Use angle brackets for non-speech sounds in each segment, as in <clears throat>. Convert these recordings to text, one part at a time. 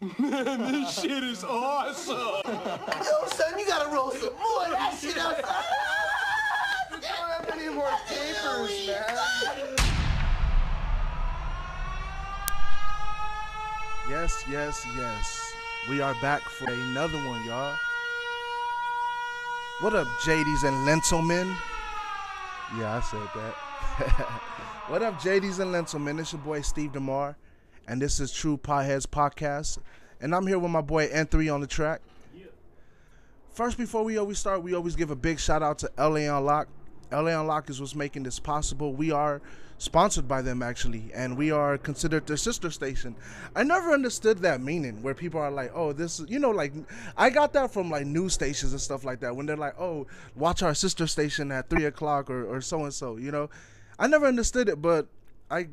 Man, this shit is awesome. Yo, son, you gotta roll some more of that shit <laughs> outside. I don't have any more papers, man. Yes, yes, yes. We are back for another one, y'all. What up, JDs and Lentilmen? Yeah, I said that. <laughs> what up, JDs and Lentilmen? It's your boy Steve DeMar, and this is True Potheads Podcast. And I'm here with my boy N3 on the track. First, before we always start, we always give a big shout out to LA Unlock. LA Unlock is what's making this possible. We are sponsored by them actually, and we are considered their sister station. I never understood that meaning where people are like, "Oh, this," you know, like I got that from like news stations and stuff like that when they're like, "Oh, watch our sister station at three o'clock or or so and so." You know, I never understood it, but I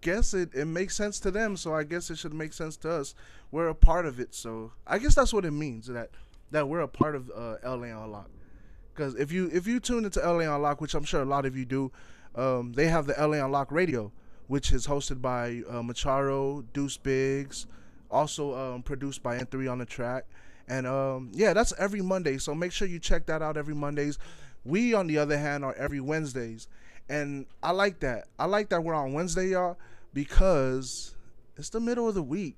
guess it, it makes sense to them, so I guess it should make sense to us. We're a part of it, so I guess that's what it means that that we're a part of uh, LA Unlock. Because if you if you tune into LA Unlock, which I'm sure a lot of you do, um, they have the LA Unlock Radio, which is hosted by uh, Macharo, Deuce Biggs, also um, produced by N3 on the track. And um, yeah, that's every Monday. So make sure you check that out every Mondays. We, on the other hand, are every Wednesdays. And I like that. I like that we're on Wednesday, y'all, because it's the middle of the week.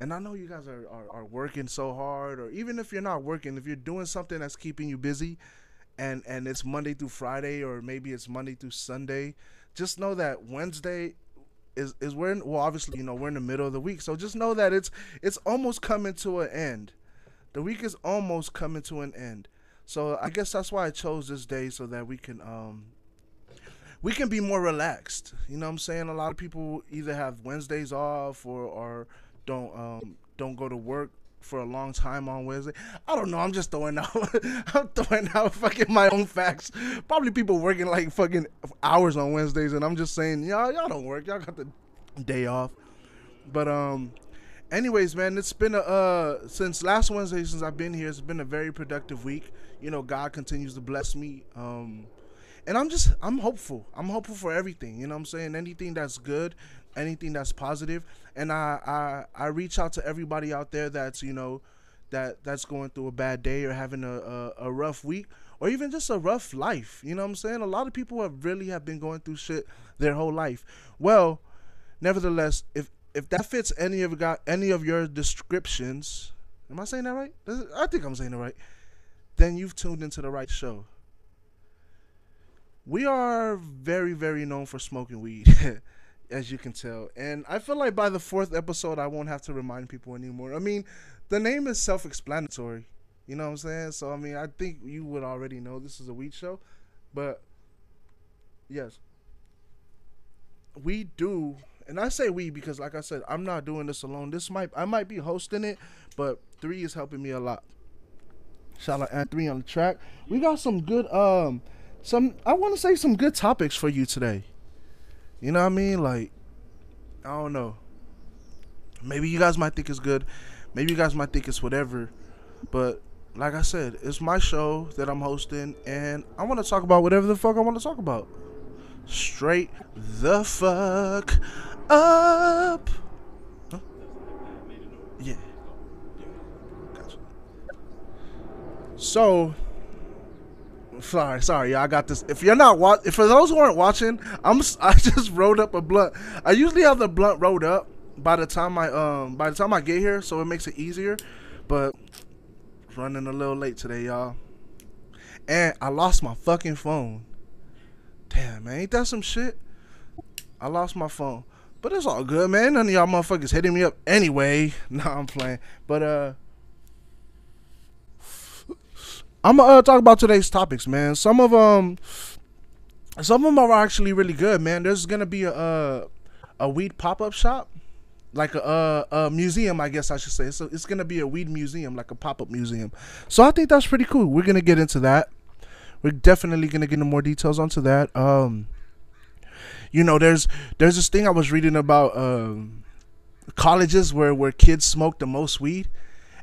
And I know you guys are, are, are working so hard, or even if you're not working, if you're doing something that's keeping you busy, and and it's Monday through Friday or maybe it's Monday through Sunday, just know that Wednesday is is we're in, well obviously you know we're in the middle of the week, so just know that it's it's almost coming to an end. The week is almost coming to an end. So I guess that's why I chose this day so that we can um we can be more relaxed. You know what I'm saying? A lot of people either have Wednesdays off or or don't um don't go to work for a long time on Wednesday. I don't know. I'm just throwing <laughs> out. I'm throwing out fucking my own facts. Probably people working like fucking hours on Wednesdays, and I'm just saying, y'all, y'all don't work. Y'all got the day off. But um, anyways, man, it's been a uh since last Wednesday since I've been here. It's been a very productive week. You know, God continues to bless me. Um, and I'm just I'm hopeful. I'm hopeful for everything. You know what I'm saying? Anything that's good, anything that's positive. And I I I reach out to everybody out there that's, you know, that that's going through a bad day or having a, a, a rough week or even just a rough life. You know what I'm saying? A lot of people have really have been going through shit their whole life. Well, nevertheless, if if that fits any of got any of your descriptions, am I saying that right? I think I'm saying it right. Then you've tuned into the right show we are very very known for smoking weed <laughs> as you can tell. And i feel like by the fourth episode i won't have to remind people anymore. I mean the name is self-explanatory. You know what i'm saying? So i mean i think you would already know this is a weed show. But yes. We do and i say we because like i said i'm not doing this alone. This might i might be hosting it but three is helping me a lot. Shout out at three on the track. We got some good um some I want to say some good topics for you today. You know what I mean? Like I don't know. Maybe you guys might think it's good. Maybe you guys might think it's whatever. But like I said, it's my show that I'm hosting and I want to talk about whatever the fuck I want to talk about. Straight the fuck up. Yeah. Gotcha. So, sorry, sorry, y'all. I got this. If you're not watch, for those who aren't watching, I'm <laughs> I just rolled up a blunt. I usually have the blunt rolled up by the time I um by the time I get here, so it makes it easier. But running a little late today, y'all. And I lost my fucking phone. Damn, man, ain't that some shit? I lost my phone. But it's all good, man. None of y'all motherfuckers hitting me up anyway. <laughs> Nah, I'm playing. But uh I'm gonna uh, talk about today's topics, man. Some of them, some of them are actually really good, man. There's gonna be a a, a weed pop up shop, like a, a, a museum, I guess I should say. So it's gonna be a weed museum, like a pop up museum. So I think that's pretty cool. We're gonna get into that. We're definitely gonna get into more details onto that. Um, you know, there's there's this thing I was reading about um, colleges where where kids smoke the most weed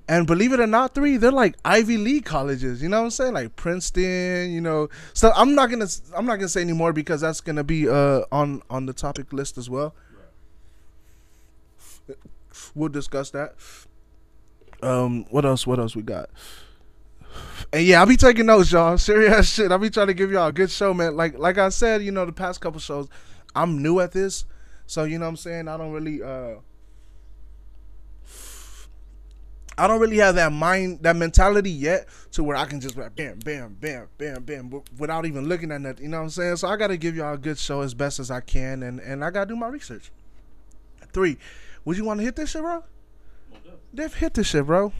and believe it or not, three, they're like Ivy League colleges. You know what I'm saying? Like Princeton, you know. So I'm not gonna I'm not gonna say anymore because that's gonna be uh on on the topic list as well. We'll discuss that. Um, what else? What else we got? And yeah, I'll be taking notes, y'all. Serious shit. I'll be trying to give y'all a good show, man. Like like I said, you know, the past couple shows, I'm new at this. So you know what I'm saying? I don't really uh I don't really have that mind, that mentality yet to where I can just bam, bam, bam, bam, bam, without even looking at nothing. You know what I'm saying? So I got to give y'all a good show as best as I can, and and I got to do my research. Three, would you want to hit this shit, bro? Def, hit this shit, bro.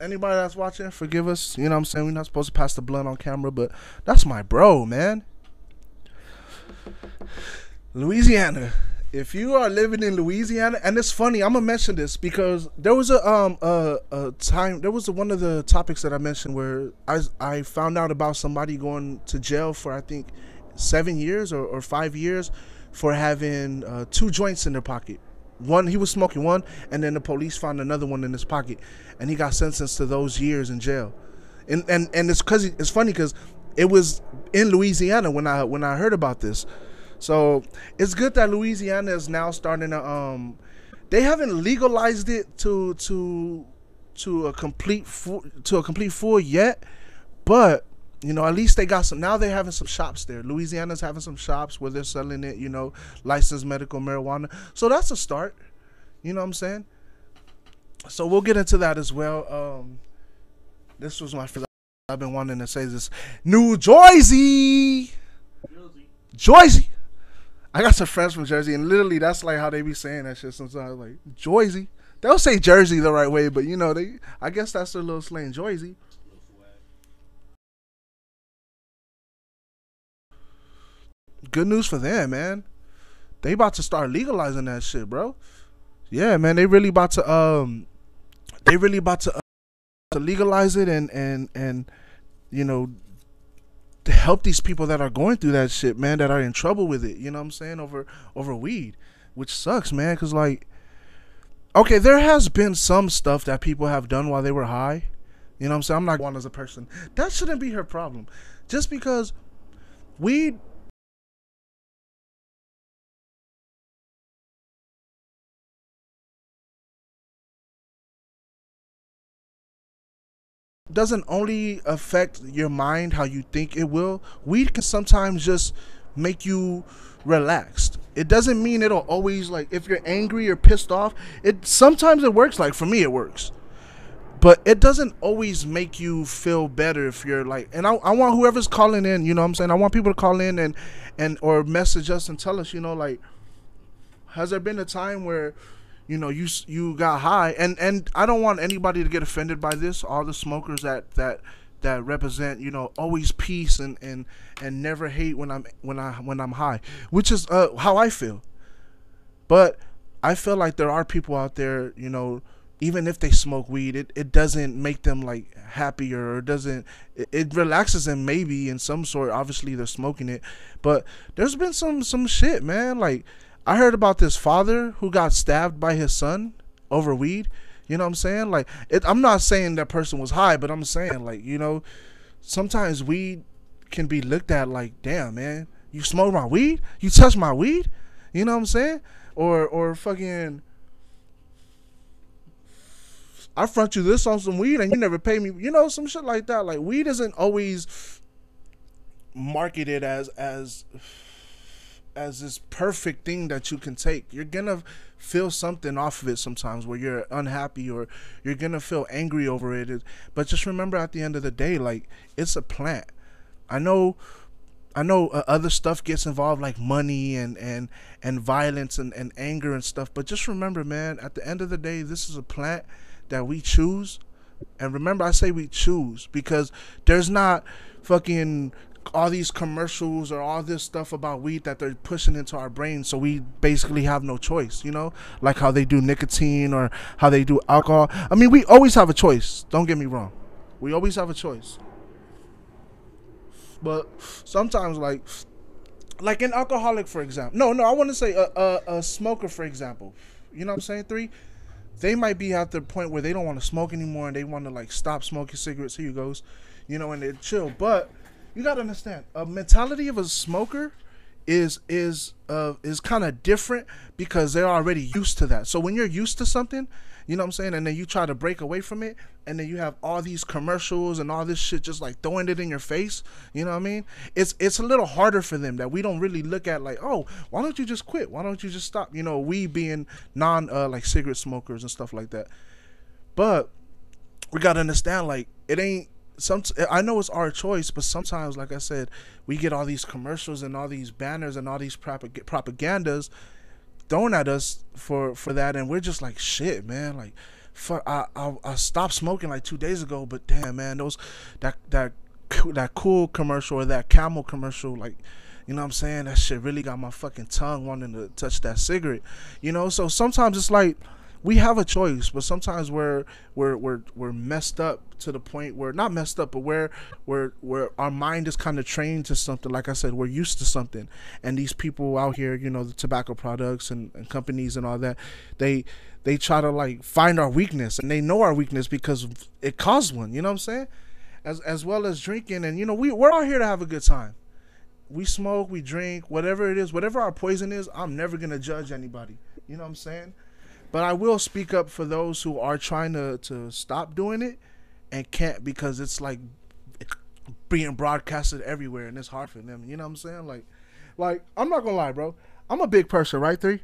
Anybody that's watching, forgive us. You know what I'm saying? We're not supposed to pass the blunt on camera, but that's my bro, man. Louisiana. If you are living in Louisiana, and it's funny, I'm gonna mention this because there was a um a, a time there was a, one of the topics that I mentioned where I I found out about somebody going to jail for I think seven years or, or five years for having uh, two joints in their pocket. One he was smoking one, and then the police found another one in his pocket, and he got sentenced to those years in jail. And and and it's cause it's funny because it was in Louisiana when I when I heard about this. So it's good that Louisiana is now starting to um they haven't legalized it to to to a complete full to a complete full yet, but you know at least they got some now they're having some shops there. Louisiana's having some shops where they're selling it, you know, licensed medical marijuana. So that's a start. You know what I'm saying? So we'll get into that as well. Um this was my first I've been wanting to say this. New Jersey. Jersey. I got some friends from Jersey, and literally that's like how they be saying that shit sometimes. Like Jersey, they'll say Jersey the right way, but you know they. I guess that's their little slang, Jersey. Good news for them, man. They about to start legalizing that shit, bro. Yeah, man. They really about to um, they really about to uh, to legalize it and and and you know to help these people that are going through that shit, man, that are in trouble with it. You know what I'm saying over over weed, which sucks, man. Cause like, okay, there has been some stuff that people have done while they were high. You know what I'm saying? I'm not one as a person. That shouldn't be her problem. Just because weed doesn't only affect your mind how you think it will. Weed can sometimes just make you relaxed. It doesn't mean it'll always like if you're angry or pissed off. It sometimes it works. Like for me, it works, but it doesn't always make you feel better if you're like. And I, I want whoever's calling in. You know what I'm saying? I want people to call in and and or message us and tell us. You know, like has there been a time where you know you you got high. And and I don't want anybody to get offended by this. All the smokers that that that represent you know always peace and and and never hate when I'm when I when I'm high which is uh, how I feel. But I feel like there are people out there you know even if they smoke weed it, it doesn't make them like happier or doesn't it, it relaxes them maybe in some sort. Obviously they're smoking it. But there's been some some shit man. Like I heard about this father who got stabbed by his son over weed. You know what I'm saying? Like, it, I'm not saying that person was high, but I'm saying like, you know, sometimes weed can be looked at like, damn man, you smoke my weed, you touch my weed. You know what I'm saying? Or or fucking. I front you this on some weed and you never pay me. You know, some shit like that. Like weed isn't always marketed as as as this perfect thing that you can take. You're gonna feel something off of it sometimes where you're unhappy or you're gonna feel angry over it. But just remember at the end of the day, like it's a plant. I know I know uh, other stuff gets involved like money and and and violence and, and anger and stuff, but just remember, man, at the end of the day, this is a plant that we choose. And remember I say we choose because there's not fucking all these commercials or all this stuff about weed that they're pushing into our brains. So we basically have no choice you know? Like how they do nicotine or how they do alcohol. I mean we always have a choice. Don't get me wrong. We always have a choice. But sometimes like like an alcoholic for example. No no i want to say a, a, a smoker for example. You know what i'm saying three? They might be at the point where they don't want to smoke anymore and they want to like stop smoking cigarettes. Here you goes. You know and they chill. But you gotta understand a mentality of a smoker is is uh is kind of different because they're already used to that. So when you're used to something, you know what I'm saying, and then you try to break away from it, and then you have all these commercials and all this shit just like throwing it in your face. You know what I mean? It's it's a little harder for them that we don't really look at like, oh, why don't you just quit? Why don't you just stop? You know, we being non uh, like cigarette smokers and stuff like that. But we gotta understand like it ain't some I know it's our choice, but sometimes, like I said, we get all these commercials and all these banners and all these propag- propagandas thrown at us for for that, and we're just like, shit, man, like. For, I, I I stopped smoking like two days ago, but damn man, those that that that Kool commercial or that camel commercial, like you know what I'm saying? That shit really got my fucking tongue wanting to touch that cigarette. You know, so sometimes it's like we have a choice, but sometimes we're we're we're we're messed up to the point where not messed up, but where where where our mind is kind of trained to something. Like I said, we're used to something, and these people out here, you know, the tobacco products and, and companies and all that, they they try to like find our weakness, and they know our weakness because it caused one. You know what I'm saying? As as well as drinking, and you know, we we're all here to have a good time. We smoke, we drink, whatever it is, whatever our poison is. I'm never gonna judge anybody. You know what I'm saying? But I will speak up for those who are trying to, to stop doing it and can't because it's like being broadcasted everywhere and it's hard for them. You know what I'm saying? Like, like I'm not gonna lie, bro. I'm a big person, right? Three.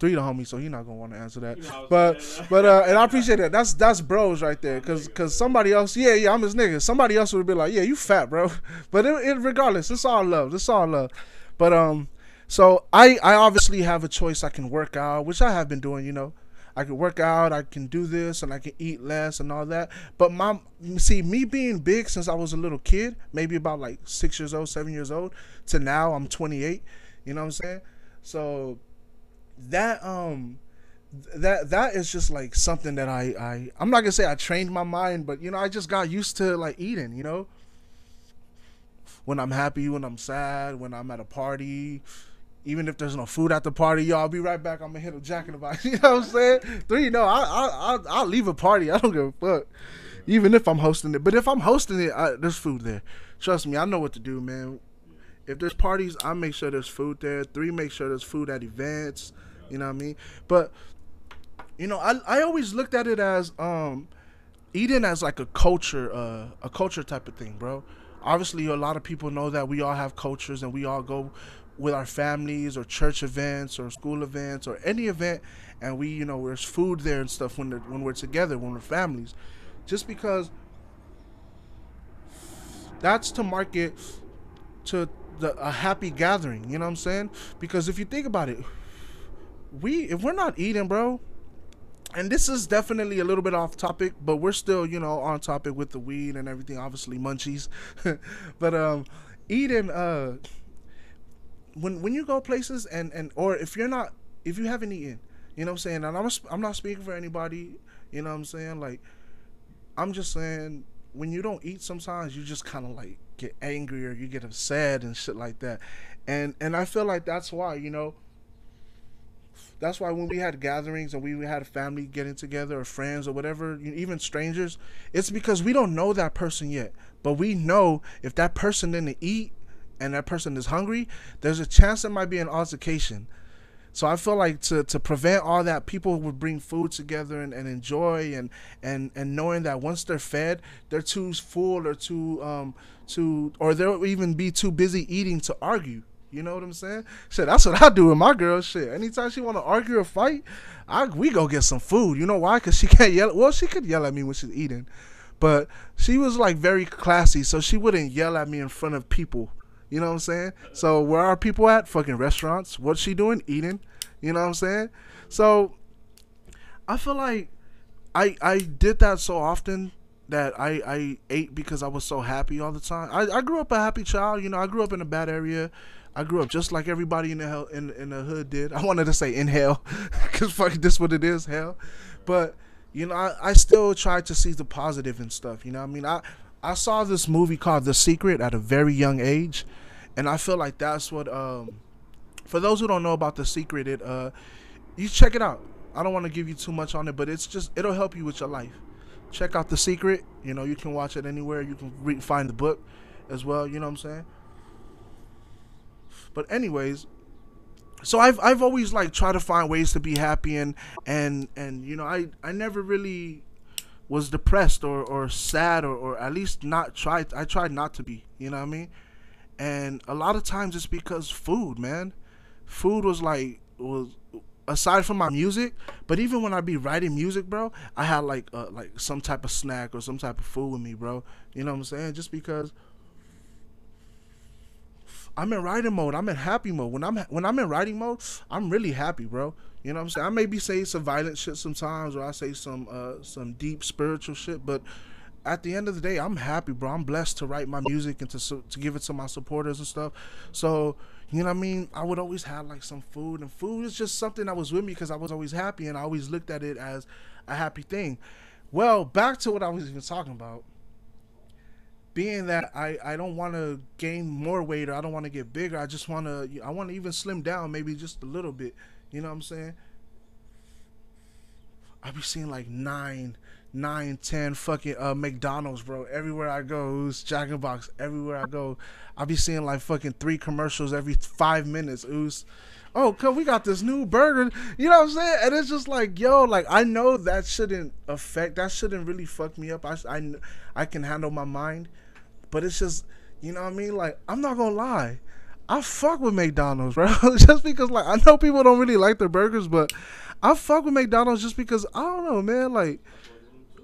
Three the homie, so he's not gonna want to answer that. but but uh, and I appreciate that. That's that's bros right there, cause cause somebody else, yeah yeah, I'm his nigga. Somebody else would be like, yeah, you fat, bro. <laughs> But it, it regardless, it's all love. It's all love. But um, so I, I obviously have a choice. I can work out, which I have been doing. You know, I can work out, I can do this, and I can eat less and all that. But my see me being big since I was a little kid, maybe about like six years old, seven years old, to now I'm 28. You know what I'm saying? So that um that that is just like something that I I I'm not gonna say I trained my mind, but you know I just got used to like eating. You know, when I'm happy, when I'm sad, when I'm at a party even if there's no food at the party, yo, I'll be right back. I'm gonna hit a jack in the box. <laughs> You know what I'm saying? Three, no, I, I, I, I'll leave a party. I don't give a fuck, even if I'm hosting it. But if I'm hosting it, I, there's food there. Trust me, I know what to do, man. If there's parties, I make sure there's food there. Three, make sure there's food at events. You know what I mean? But you know, I, I always looked at it as um, eating as like a culture, uh, a culture type of thing, bro obviously a lot of people know that we all have cultures and we all go with our families or church events or school events or any event and we you know there's food there and stuff when when we're together when we're families. Just because that's to market to the, a happy gathering you know what i'm saying? Because if you think about it we if we're not eating bro and this is definitely a little bit off topic but we're still you know on topic with the weed and everything obviously munchies. <laughs> But um eating uh when when you go places and and or if you're not if you haven't eaten, you know what I'm saying, and I'm a, I'm not speaking for anybody, you know what I'm saying, like I'm just saying when you don't eat sometimes you just kind of like get angry or you get upset and shit like that. And and I feel like that's why, you know, that's why when we had gatherings and we had family getting together or friends or whatever, even strangers, it's because we don't know that person yet. But we know if that person didn't eat and that person is hungry, there's a chance there might be an altercation. So I feel like to, to prevent all that, people would bring food together and, and enjoy and, and and knowing that once they're fed, they're too full or too um too or they'll even be too busy eating to argue. You know what I'm saying? Shit, that's what I do with my girl. Shit, anytime she want to argue or fight, I we go get some food. You know why? Cause she <laughs> can't yell. Well, she could yell at me when she's eating, but she was like very classy, so she wouldn't yell at me in front of people. You know what I'm saying? So where are people at? Fucking restaurants. What's she doing? Eating. You know what I'm saying? So I feel like I I did that so often that I I ate because I was so happy all the time. I, I grew up a happy child. You know, I grew up in a bad area. I grew up just like everybody in the hell in in the hood did. <laughs> I wanted to say in hell, <laughs> cause fuck this what it is, hell. But you know, I, I still try to see the positive and stuff. You know, I mean, I I saw this movie called The Secret at a very young age, and I feel like that's what. Um, for those who don't know about The Secret, it uh, you check it out. I don't want to give you too much on it, but it's just it'll help you with your life. Check out The Secret. You know, you can watch it anywhere. You can re- find the book as well. You know what I'm saying? But anyways, so I've I've always like tried to find ways to be happy and and and you know I I never really was depressed or or sad or or at least not tried I tried not to be you know what I mean and a lot of times it's because food man food was like was aside from my music but even when I be writing music bro I had like uh, like some type of snack or some type of food with me bro you know what I'm saying just because I'm in writing mode. I'm in happy mode. When I'm when I'm in writing mode, I'm really happy, bro. You know what I'm saying? I may be saying some violent shit sometimes, or I say some uh, some deep spiritual shit, but at the end of the day, I'm happy, bro. I'm blessed to write my music and to to give it to my supporters and stuff. So you know what I mean? I would always have like some food, and food is just something that was with me because I was always happy, and I always looked at it as a happy thing. Well, back to what I was even talking about being that I, I don't want to gain more weight or I don't want to get bigger. I just want to I want to even slim down maybe just a little bit. You know what I'm saying? I be seeing like nine, nine, ten fucking uh, McDonald's, bro. Everywhere I go, it's Jack in Box. Everywhere I go, I be seeing like fucking three commercials every five minutes. Ooze. Oh, cause we got this new burger. You know what I'm saying? And it's just like, yo, like I know that shouldn't affect. That shouldn't really fuck me up. I, I, I can handle my mind but it's just, you know what I mean? Like, I'm not gonna lie. I fuck with McDonald's, bro. <laughs> just because like I know people don't really like their burgers, but I fuck with McDonald's just because I don't know, man. Like,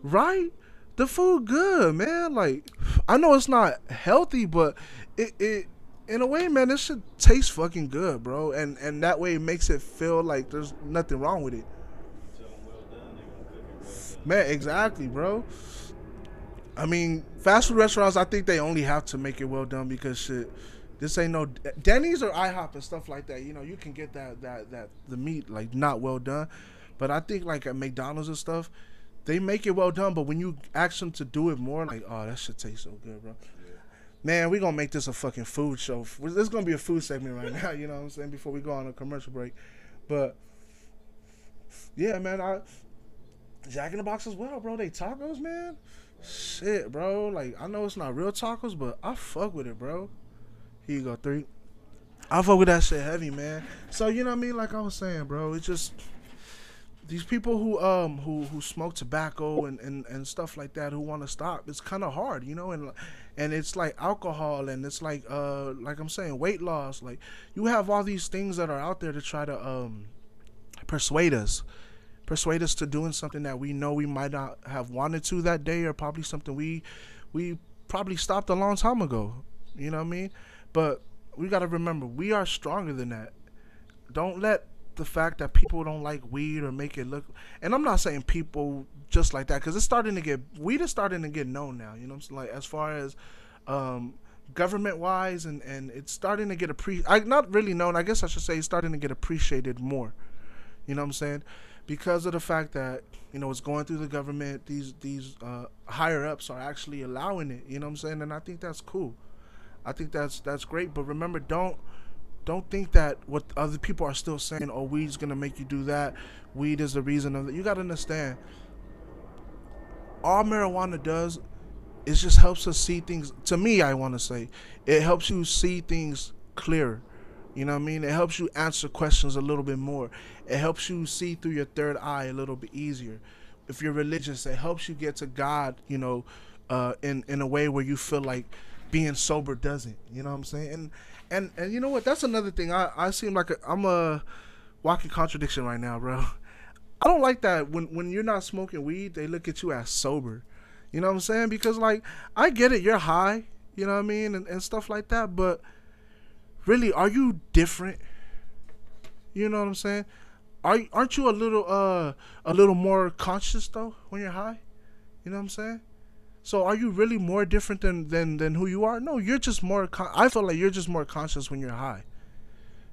right? The food good, man. Like, I know it's not healthy, but it it in a way, man, this should taste fucking good, bro. And and that way it makes it feel like there's nothing wrong with it. Man, exactly, bro. I mean, fast food restaurants, I think they only have to make it well done because shit, this ain't no Denny's or IHOP and stuff like that. You know, you can get that that that the meat like not well done, but I think like at McDonald's and stuff, they make it well done. But when you ask them to do it more, like oh that should taste so good, bro. Man, we gonna make this a fucking food show. This is gonna be a food segment right now. <laughs> You know what I'm saying? Before we go on a commercial break, but yeah, man, I Jack in the Box as well, bro. They tacos, man. Shit, bro. Like I know it's not real tacos, but I fuck with it, bro. Here you go, three. I fuck with that shit heavy, man. So you know what I mean? Like I was saying, bro, it's just these people who um who who smoke tobacco and and, and stuff like that who want to stop. It's kind of hard, you know, and and it's like alcohol and it's like uh like I'm saying weight loss. Like you have all these things that are out there to try to um persuade us persuade us to doing something that we know we might not have wanted to that day or probably something we we probably stopped a long time ago you know what i mean but we got to remember we are stronger than that don't let the fact that people don't like weed or make it look and i'm not saying people just like that because it's starting to get weed is starting to get known now you know what i'm saying like as far as um government wise and and it's starting to get appreciated not really known i guess i should say it's starting to get appreciated more you know what i'm saying because of the fact that you know it's going through the government. These these uh, higher ups are actually allowing it. You know what I'm saying? And I think that's cool. I think that's that's great. But remember, don't don't think that what other people are still saying. Oh, weed's gonna make you do that. Weed is the reason of that. You gotta understand. All marijuana does is just helps us see things. To me, I want to say it helps you see things clearer. You know what I mean? It helps you answer questions a little bit more. It helps you see through your third eye a little bit easier. If you're religious, it helps you get to God, you know, uh, in in a way where you feel like being sober doesn't. You know what I'm saying? And and and you know what? That's another thing. I I seem like I'm a walking contradiction right now, bro. <laughs> I don't like that when when you're not smoking weed, they look at you as sober. You know what I'm saying? Because like I get it, you're high, you know what I mean, and, and stuff like that, but really, are you different? You know what I'm saying? Are aren't you a little uh a little more conscious though when you're high? You know what I'm saying? So are you really more different than than than who you are? No, you're just more. Con- I feel like you're just more conscious when you're high.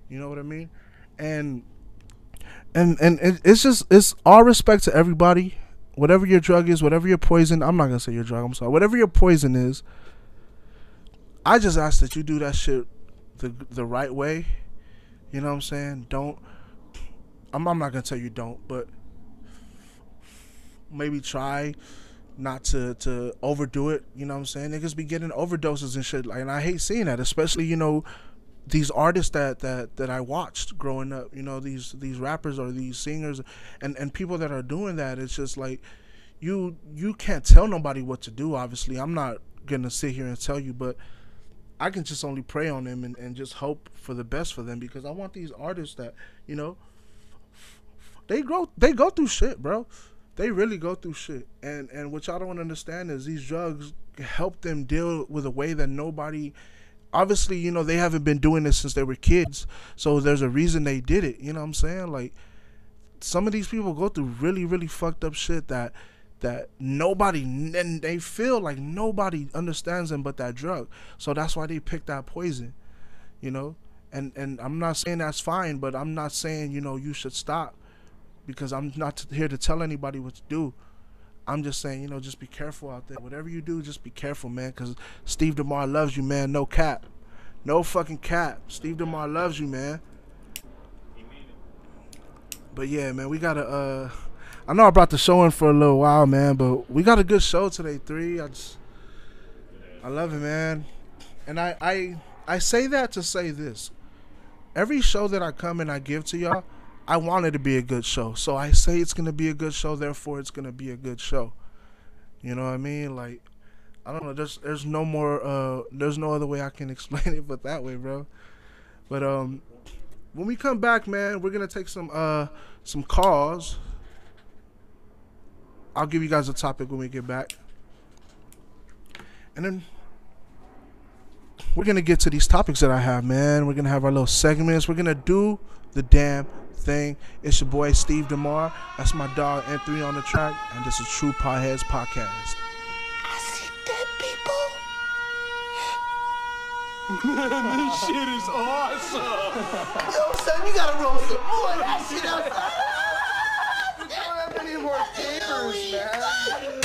You know what I mean? And and and it's just it's all respect to everybody. Whatever your drug is, whatever your poison. I'm not gonna say your drug. I'm sorry. Whatever your poison is. I just ask that you do that shit the the right way. You know what I'm saying? Don't. I'm, I'm not gonna tell you don't, but maybe try not to to overdo it. You know what I'm saying? Niggas be getting overdoses and shit. Like, and I hate seeing that, especially you know these artists that that that I watched growing up, you know, these these rappers or these singers and and people that are doing that, it's just like you you can't tell nobody what to do. Obviously, I'm not gonna sit here and tell you, but I can just only pray on them and, and just hope for the best for them because I want these artists that you know they go they go through shit, bro. They really go through shit, and and what y'all don't understand is these drugs help them deal with a way that nobody. Obviously, you know they haven't been doing this since they were kids, so there's a reason they did it. You know what I'm saying? Like some of these people go through really really fucked up shit that that nobody and they feel like nobody understands them but that drug. So that's why they pick that poison, you know. And and I'm not saying that's fine, but I'm not saying you know you should stop because I'm not here to tell anybody what to do. I'm just saying, you know, just be careful out there. Whatever you do, just be careful, man. Because Steve Demar loves you, man. No cap, no fucking cap. Steve Demar loves you, man. But yeah, man, we gotta. uh I know I brought the show in for a little while, man, but we got a good show today. Three, I just, I love it, man. And I, I, I say that to say this: every show that I come and I give to y'all, I want it to be a good show. So I say it's gonna be a good show, therefore it's gonna be a good show. You know what I mean? Like, I don't know. There's, there's no more. Uh, there's no other way I can <laughs> explain it but that way, bro. But um, when we come back, man, we're gonna take some uh some calls. I'll give you guys a topic when we get back. And then we're gonna get to these topics that I have, man. We're gonna have our little segments. We're gonna do the damn thing. It's your boy Steve Demar. That's my dog N3 on the track, and this is True Potheads Podcast. I see dead people. Man, <laughs> this shit is awesome. Yo, son, you gotta roll some more of that shit outside. <laughs> We don't have any more papers, man.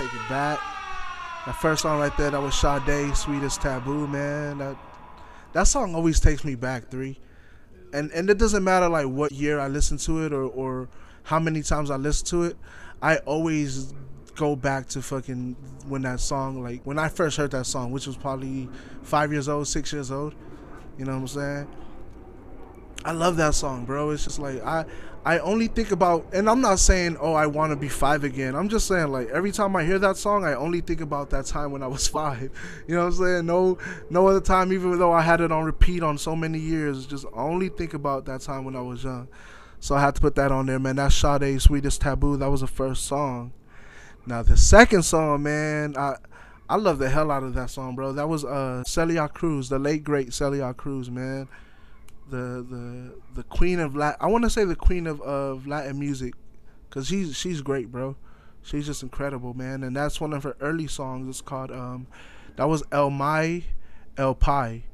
Take it back. That first song right there, that was Sade, Sweetest Taboo, man. That that song always takes me back, three. And and it doesn't matter like what year I listen to it or, or how many times I listen to it. I always go back to fucking when that song like when I first heard that song, which was probably five years old, six years old. You know what I'm saying? I love that song, bro. It's just like I I only think about and I'm not saying oh I want to be 5 again. I'm just saying like every time I hear that song, I only think about that time when I was <laughs> 5. You know what I'm saying? No no other time even though I had it on repeat on so many years, just only think about that time when I was young. So I had to put that on there, man. That's Sade's Sweetest Taboo. That was the first song. Now the second song, man, I I love the hell out of that song, bro. That was uh Celia Cruz, the late great Celia Cruz, man the the the queen of Latin. I want to say the queen of, of Latin music, cause she's she's great, bro. She's just incredible, man. And that's one of her early songs. It's called um, that was El Mai, El Pai,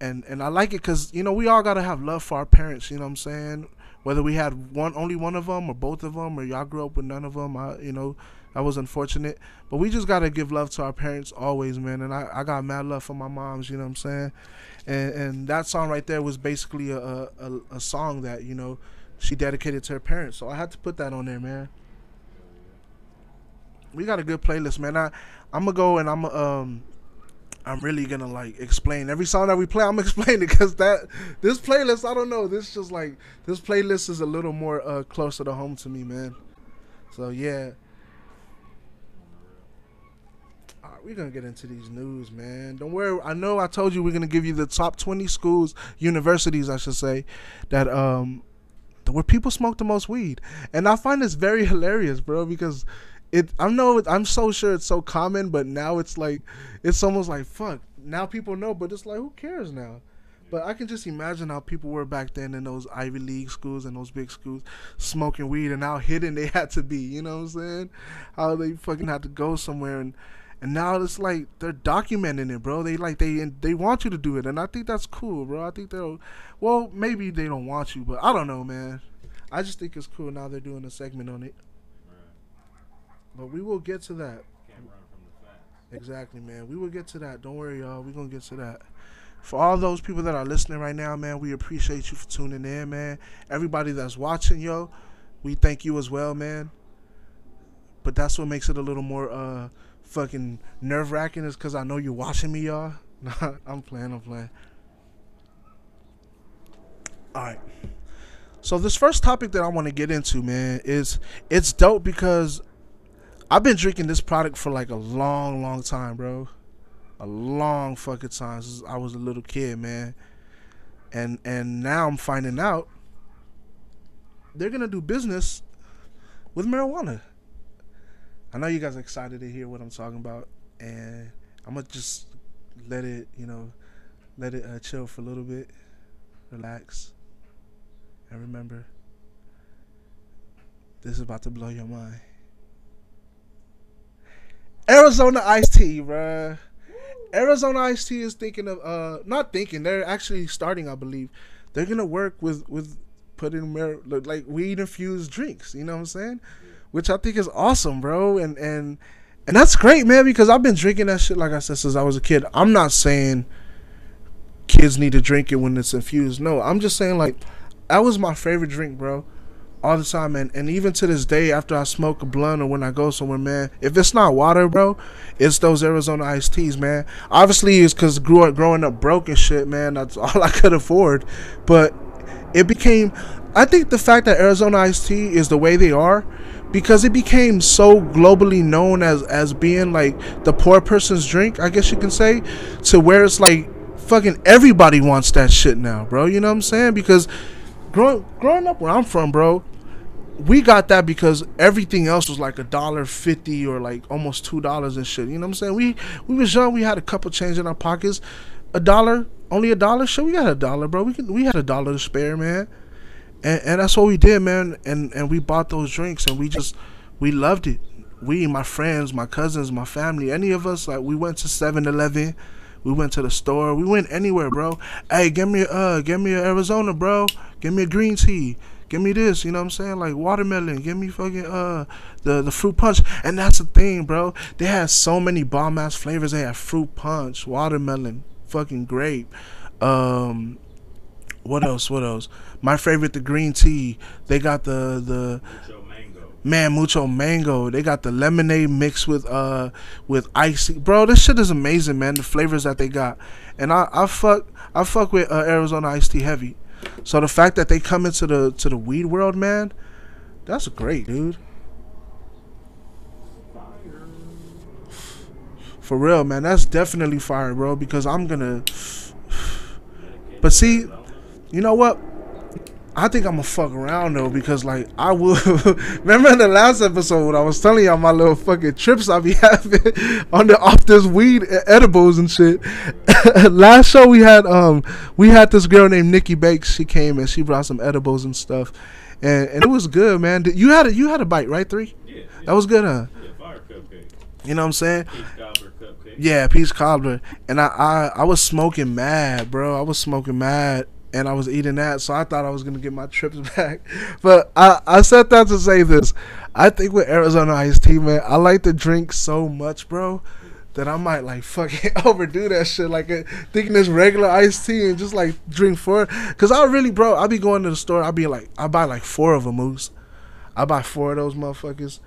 and and I like it cause you know we all gotta have love for our parents. You know what I'm saying? Whether we had one only one of them or both of them or y'all grew up with none of them, I, you know. That was unfortunate, but we just gotta give love to our parents always, man. And I, I got mad love for my moms, you know what I'm saying? and and that song right there was basically a, a a song that you know she dedicated to her parents. So I had to put that on there, man. We got a good playlist, man. I I'm gonna go and I'm um I'm really gonna like explain every song that we play. I'm <laughs> explaining because that this playlist I don't know. This just like this playlist is a little more uh closer to home to me, man. So yeah. All right, we're gonna get into these news, man. Don't worry. I know I told you we're gonna give you the top twenty schools, universities, I should say, that um, where people smoke the most weed, and I find this very hilarious, bro, because it. I know I'm so sure it's so common, but now it's like, it's almost like fuck. Now people know, but it's like who cares now? But I can just imagine how people were back then in those Ivy League schools and those big schools smoking weed and how hidden they <laughs> had to be. You know what I'm saying? How they fucking had to go somewhere and and now it's like they're documenting it, bro. They like they they want you to do it, and I think that's cool, bro. I think they'll, well, maybe they don't want you, but I don't know, man. I just think it's cool now they're doing a segment on it. But we will get to that. Exactly, man. We will get to that. Don't worry, y'all. We're gonna get to that. For all those people that are listening right now, man, we appreciate you for tuning in, man. Everybody that's watching, yo, we thank you as well, man. But that's what makes it a little more uh fucking nerve wracking is because I know you're watching me, y'all. <laughs> Nah, I'm playing, I'm playing. Alright. So this first topic that I want to get into, man, is it's dope because I've been drinking this product for like a long, long time, bro. A long fucking time since I was a little kid, man. And and now I'm finding out they're gonna do business with marijuana. I know you guys are excited to hear what I'm talking about, and I'm gonna just let it, you know, let it uh, chill for a little bit, relax, and remember, this is about to blow your mind. Arizona iced tea, bruh. Arizona iced tea is thinking of, uh, not thinking, they're actually starting, I believe, they're gonna work with with putting like weed infused drinks. You know what I'm saying? Which I think is awesome, bro. And and and that's great, man. Because I've been drinking that shit like I said since I was a kid. I'm not saying kids need to drink it when it's infused. No, I'm just saying like that was my favorite drink, bro. All the time, and, and even to this day, after I smoke a blunt or when I go somewhere, man, if it's not water, bro, it's those Arizona iced teas, man. Obviously, it's because grew up growing up broke and shit, man. That's <laughs> all I could afford. But it became, I think the fact that Arizona iced tea is the way they are, because it became so globally known as as being like the poor person's drink, I guess you can say, to where it's like fucking everybody wants that shit now, bro. You know what I'm saying? Because growing growing up where I'm from, bro, we got that because everything else was like a dollar fifty or like almost two dollars and shit. You know what I'm saying? We we was young, we had a couple change in our pockets. A dollar, only a dollar? Sure, we got a dollar, bro. We can we had a dollar to spare, man. And and that's what we did, man. And and we bought those drinks and we just we loved it. We, my friends, my cousins, my family, any of us, like we went to 7-Eleven, we went to the store, we went anywhere, bro. Hey, give me uh, give me a Arizona, bro. Give me a green tea. Give me this, you know what I'm saying? Like watermelon. Give me fucking uh the the fruit punch. And that's the thing, bro. They had so many bomb ass flavors. They had fruit punch, watermelon, fucking grape. Um what else? What else? My favorite, the green tea. They got the the man mucho mango. They got the lemonade mixed with uh with icy. Bro, this shit is amazing, man. The flavors that they got, and I I fuck I fuck with uh, Arizona iced tea heavy. So the fact that they come into the to the weed world, man, that's great, dude. For real, man, that's definitely fire, bro. Because I'm gonna. <sighs> But see, you know what? I think I'm gonna fuck around though because like I will. <laughs> remember in the last episode I was telling y'all my little fucking trips I be <laughs> having on the off this weed edibles and shit. <laughs> last show we had um we had this girl named Nikki Bakes. She came and she brought some edibles and stuff, and and it was good, man. Did- You had a you had a bite right three? Yeah, That was good, huh? yeah, fire cupcake, You know what I'm saying? peach cobbler cupcake. Yeah, peach cobbler. And I, I I was smoking mad, bro. I was smoking mad and I was eating that, so I thought I was gonna get my trips <laughs> back. But I, I said that to say this. I think with Arizona iced tea, man, I like to drink so much, bro, that I might like fucking <laughs> overdo that shit. Like uh, thinking this regular iced tea and just like drink four. Cause I really, bro, I be going to the store. I be like, I buy like four of them, moose. I buy four of those motherfuckers.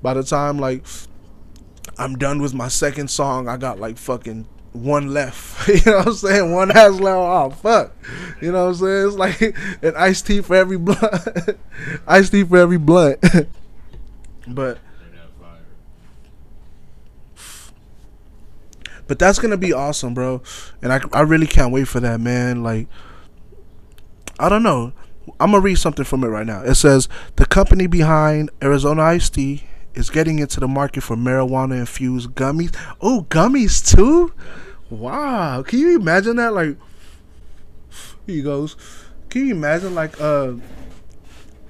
By the time like I'm done with my second song, I got like fucking one left. <laughs> you know what I'm saying? One has left. Oh fuck. You know what I'm saying? It's like <laughs> an iced tea for every blunt. <laughs> iced tea for every blunt. but but that's gonna be awesome, bro. And I I really can't wait for that, man. Like I don't know. I'm gonna read something from it right now. It says the company behind Arizona Iced Tea is getting into the market for marijuana infused gummies. Oh, gummies too! Wow, can you imagine that? Like, he goes. Can you imagine like uh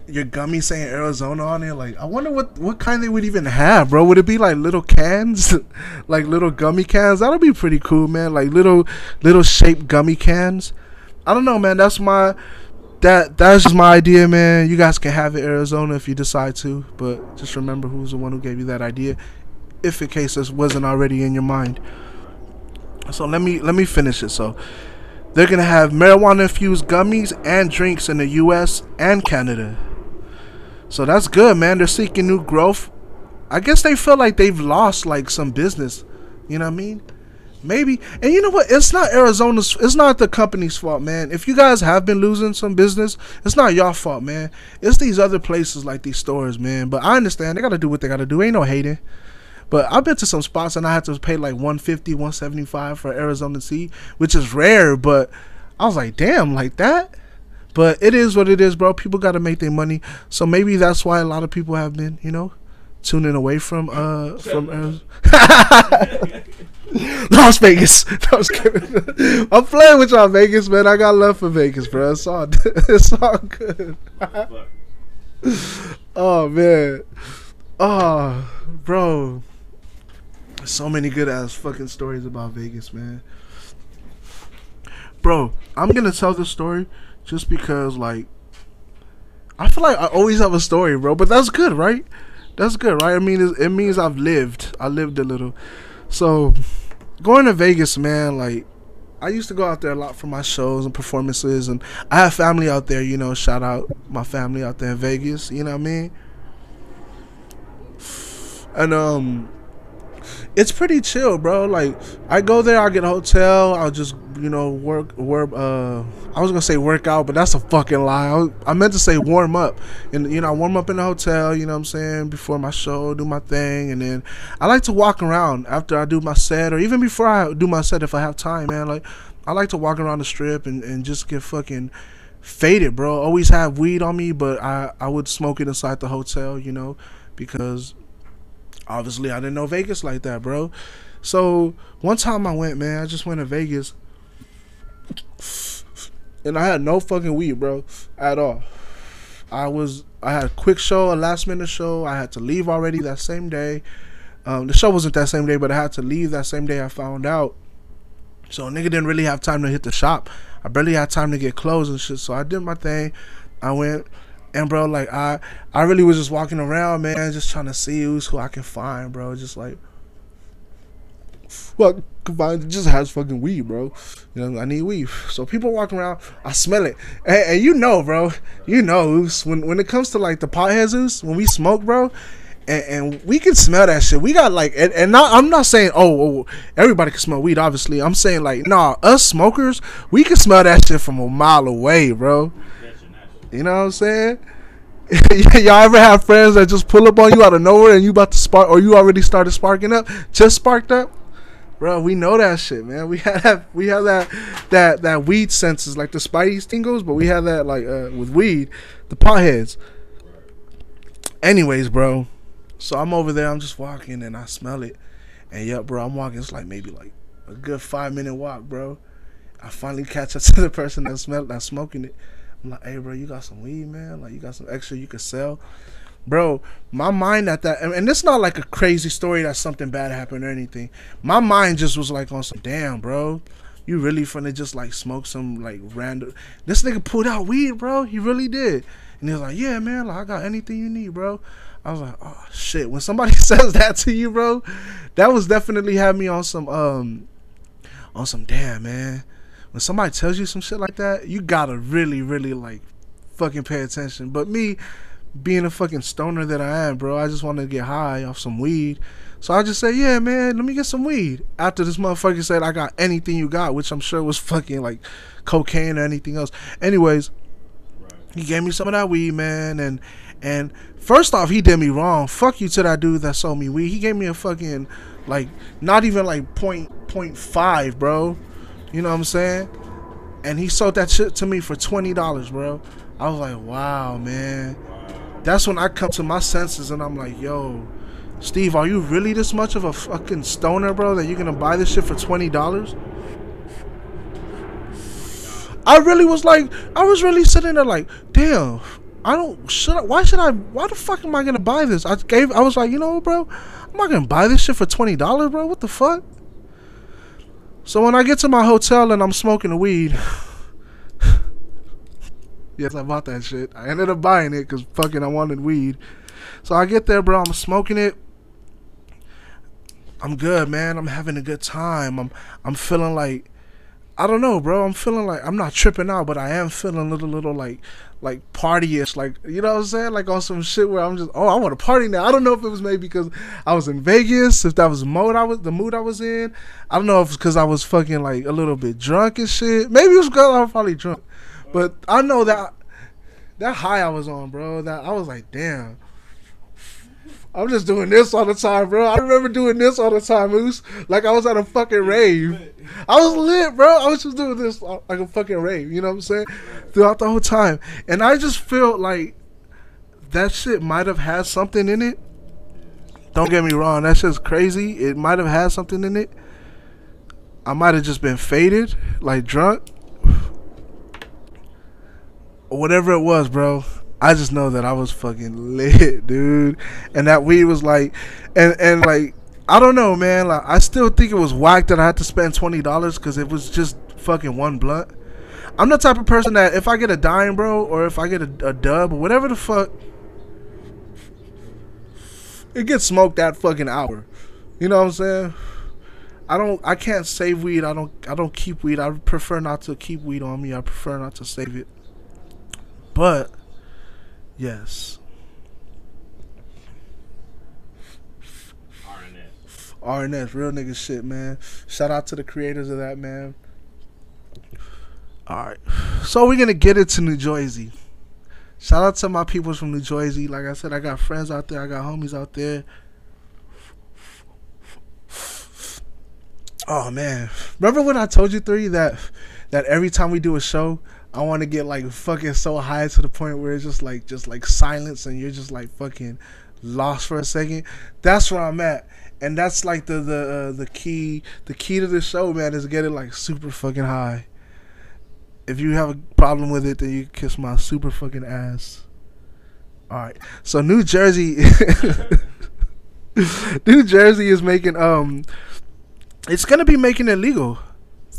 your gummy saying Arizona on it? Like, I wonder what what kind they would even have, bro. Would it be like little cans, <laughs> like little gummy cans? That'll be pretty cool, man. Like little little shaped gummy cans. I don't know, man. That's my that that's just my idea, man. You guys can have it, Arizona, if you decide to. But just remember who's the one who gave you that idea, if in case this wasn't already in your mind. So let me let me finish it. So they're gonna have marijuana infused gummies and drinks in the U.S. and Canada. So that's good, man. They're seeking new growth. I guess they feel like they've lost like some business. You know what I mean? Maybe. And you know what? It's not Arizona's. It's not the company's fault, man. If you guys have been losing some business, it's not your fault, man. It's these other places like these stores, man. But I understand they gotta do what they gotta do. Ain't no hating. But I've been to some spots and I had to pay like 150, 175 for Arizona tea, which is rare. But I was like, damn, like that. But it is what it is, bro. People got to make their money, so maybe that's why a lot of people have been, you know, tuning away from uh from Arizona. <laughs> Las Vegas. <laughs> No, I was kidding. I'm playing with y'all, Vegas, man. I got love for Vegas, bro. It's all <laughs> it's all good. Oh man. Oh, bro. So many good ass fucking stories about Vegas, man. bro, I'm gonna tell this story just because, like, I feel like I always have a story, bro. But that's good, right? That's good, right? I mean, it, means I've lived. I lived a little. So, going to Vegas, man, like, I used to go out there a lot for my shows and performances, and I have family out there. You know, shout out my family out there in Vegas. You know what I mean? And um, it's pretty chill, bro. Like I go there, I get a hotel, I'll just you know work work. Uh, I was gonna say work out, but that's a fucking lie. I, was- I meant to say warm up, and you know I warm up in the hotel. You know what I'm saying before my show, do my thing, and then I like to walk around after I do my set, or even before I do my set if I have time, man. Like I like to walk around the strip and and just get fucking faded, bro. Always have weed on me, but I I would smoke it inside the hotel, you know, because obviously I didn't know Vegas like that, bro. So one time I went, man, I just went to Vegas, and I had no fucking weed, bro, at all. I was I had a quick show, a last minute show. I had to leave already that same day. Um, the show wasn't that same day, but I had to leave that same day. I found out. So nigga didn't really have time to hit the shop. I barely had time to get clothes and shit. So I did my thing. I went and bro, like I I really was just walking around, man, just trying to see who's who I can find, bro. Just like can find just has fucking weed, bro. You know, I need weed. So people walking around, I smell it. And, and you know, bro, you know, when when it comes to like the potheads, Oos, when we smoke, bro, and, and we can smell that shit. We got like, and, and not, I'm not saying, oh, oh, everybody can smell weed. Obviously, I'm saying like, nah, us smokers, we can smell that shit from a mile away, bro. You know what I'm saying? <laughs> Y'all ever have friends that just pull up on you out of nowhere and you about to spark, or you already started sparking up, just sparked up? Bro, we know that shit, man. We <laughs> have we have that that that weed senses like the Spidey tingles, but we have that like uh, with weed, the potheads. Anyways, bro, so I'm over there. I'm just walking and I smell it, and yep, bro, I'm walking. It's like maybe like a good five minute walk, bro. I finally catch up <laughs> to the person that smell that's smoking it. I'm like, hey, bro, you got some weed, man? Like, you got some extra you could sell? Bro, my mind at that, and, it's not like a crazy story that something bad happened or anything. My mind just was like on some, damn, bro, you really finna just like smoke some like random. This nigga pulled out weed, bro. He really did. And he was like, yeah, man, like I got anything you need, bro. I was like, oh shit. When somebody <laughs> says that to you, bro, that was definitely had me on some um on some damn man. When somebody tells you some shit like that, you gotta really, really like fucking pay attention. But me, being a fucking stoner that I am, bro, I just wanted to get high off some weed. So I just say, yeah, man, let me get some weed. After this motherfucker said, I got anything you got, which I'm sure was fucking like cocaine or anything else. Anyways, he gave me some of that weed, man, and and first off, he did me wrong. Fuck you to that dude that sold me weed. He gave me a fucking like not even like point point five, bro. You know what I'm saying? And he sold that shit to me for twenty dollars, bro. I was like, wow, man. That's when I come to my senses and I'm like, yo, Steve, are you really this much of a fucking stoner, bro, that you're gonna buy this shit for twenty dollars? I really was like, I was really sitting there like, damn, I don't should I, why should I why the fuck am I gonna buy this? I gave I was like, you know bro, I'm not gonna buy this shit for twenty dollars, bro. What the fuck? So when I get to my hotel and I'm smoking the weed, yes, I bought that shit. I ended up buying it because fucking I wanted weed. So I get there, bro. I'm smoking it. I'm good, man. I'm having a good time. I'm I'm feeling like I don't know, bro. I'm feeling like I'm not tripping out, but I am feeling a little, little like, like partyish, like you know what I'm saying, like on some shit where I'm just, oh, I want to party now. I don't know if it was maybe because I was in Vegas, if that was the mode I was, the mood I was in. I don't know if it's because I was fucking like a little bit drunk and shit. Maybe it was because I was probably drunk, but I know that that high I was on, bro. That I was like, damn. I'm just doing this all the time, bro. I remember doing this all the time, Moose. Like I was at a fucking rave. I was lit, bro. I was just doing this uh, like a fucking rave. You know what I'm saying? Throughout the whole time, and I just felt like that shit might have had something in it. Don't get me wrong, that shit's crazy. It might have had something in it. I might have just been faded, like drunk, or <sighs> whatever it was, bro. I just know that I was fucking lit, <laughs> dude. And that weed was like, and and like, I don't know, man. Like, I still think it was whack that I had to spend twenty dollars because it was just fucking one blunt. I'm the type of person that if I get a dime, bro, or if I get a, a dub, or whatever the fuck, it gets smoked that fucking hour. You know what I'm saying? I don't. I can't save weed. I don't. I don't keep weed. I prefer not to keep weed on me. I prefer not to save it. But yes, RNS. RNS, real nigga shit, man. Shout out to the creators of that, man. All right, so we're gonna get into New Jersey. Shout out to my peoples from New Jersey. Like I said, I got friends out there. I got homies out there. Oh man, remember when I told you three that that every time we do a show, I want to get like fucking so high to the point where it's just like just like silence and you're just like fucking lost for a second. That's where I'm at, and that's like the the uh, the key the key to the show, man, is getting like super fucking high. If you have a problem with it, then you kiss my super fucking ass. All right, so New Jersey, <laughs> New Jersey is making um it's gonna be making it legal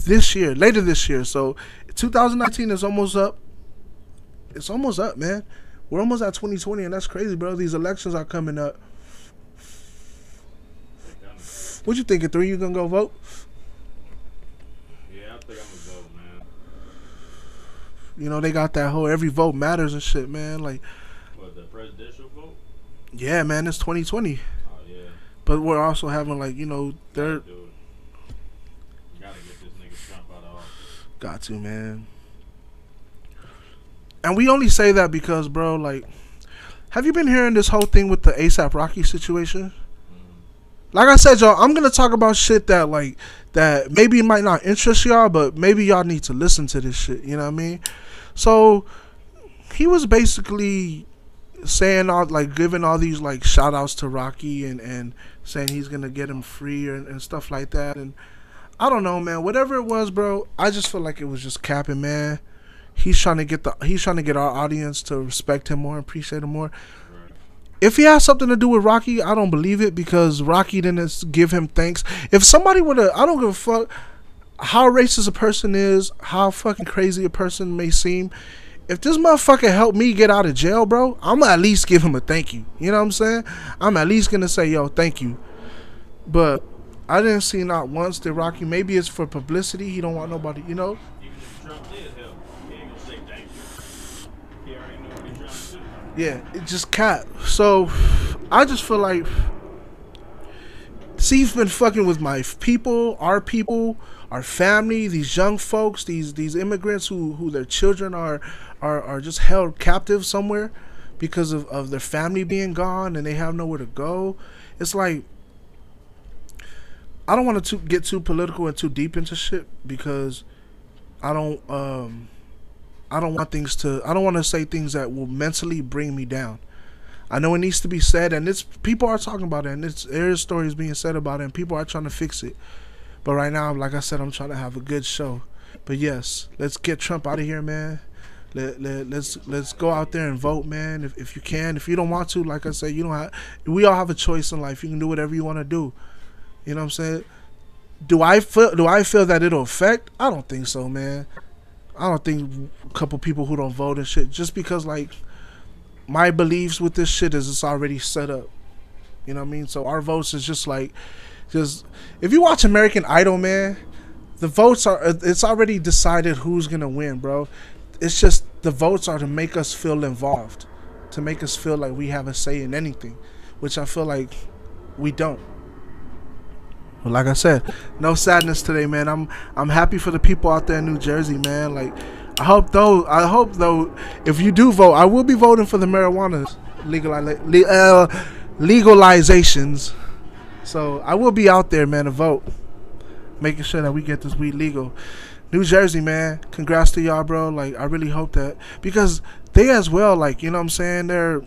this year, later this year. So 2019 is almost up. It's almost up, man. We're almost at 2020, and that's crazy, bro. These elections are coming up. What you thinking? Three, you gonna go vote? Yeah, I think I'm gonna vote, man. You know they got that whole every vote matters and shit, man. Like, What the presidential vote? yeah, man, it's 2020, Oh yeah. but we're also having like you know they're it. You gotta get this nigga Trump out of office. Got to, man. And we only say that because, bro, like, have you been hearing this whole thing with the ASAP Rocky situation? Like I said, y'all, I'm gonna talk about shit that, like, that maybe might not interest y'all, but maybe y'all need to listen to this shit. You know what I mean? So, he was basically saying all, like, giving all these, like, shout outs to Rocky and, and saying he's gonna get him free and, and stuff like that. And, I don't know, man. Whatever it was, bro. I just feel like it was just capping, man. He's trying to get the he's trying to get our audience to respect him more, appreciate him more. If he has something to do with Rocky, I don't believe it because Rocky didn't give him thanks. If somebody would have, I don't give a fuck how racist a person is, how fucking crazy a person may seem. If this motherfucker helped me get out of jail, bro, I'm at least give him a thank you. You know what I'm saying? I'm at least gonna say, yo, thank you. But I didn't see not once did Rocky. Maybe it's for publicity. He don't want nobody, you know. Yeah, it just cat. So I just feel like Steve's been fucking with my people, our people, our family, these young folks, these these immigrants who who their children are are are just held captive somewhere because of of their family being gone and they have nowhere to go. It's like I don't want to get too political and too deep into shit because I don't um I don't want things to I don't want to say things that will mentally bring me down. I know it needs to be said and it's people are talking about it and it's there's stories being said about it and people are trying to fix it. But right now, like I said, I'm trying to have a good show. But yes, let's get Trump out of here, man. Let, let, let's let's go out there and vote, man. If, if you can, if you don't want to, like I said, you don't have. We all have a choice in life. You can do whatever you want to do. You know what I'm saying? Do I feel do I feel that it'll affect? I don't think so, man. I don't think a couple people who don't vote and shit just because like my beliefs with this shit is it's already set up. You know what I mean? So our votes is just like just if you watch American Idol, man, the votes are uh, it's already decided who's gonna win, bro. It's just the votes are to make us feel involved, to make us feel like we have a say in anything, which I feel like we don't. Like I said, no sadness today, man. I'm I'm happy for the people out there in New Jersey, man. Like I hope though, I hope though, if you do vote, I will be voting for the marijuana uh, legalizations. So I will be out there, man, to vote, making sure that we get this weed legal. New Jersey, man, congrats to y'all, bro. Like I really hope that because they as well, like you know, what I'm saying they're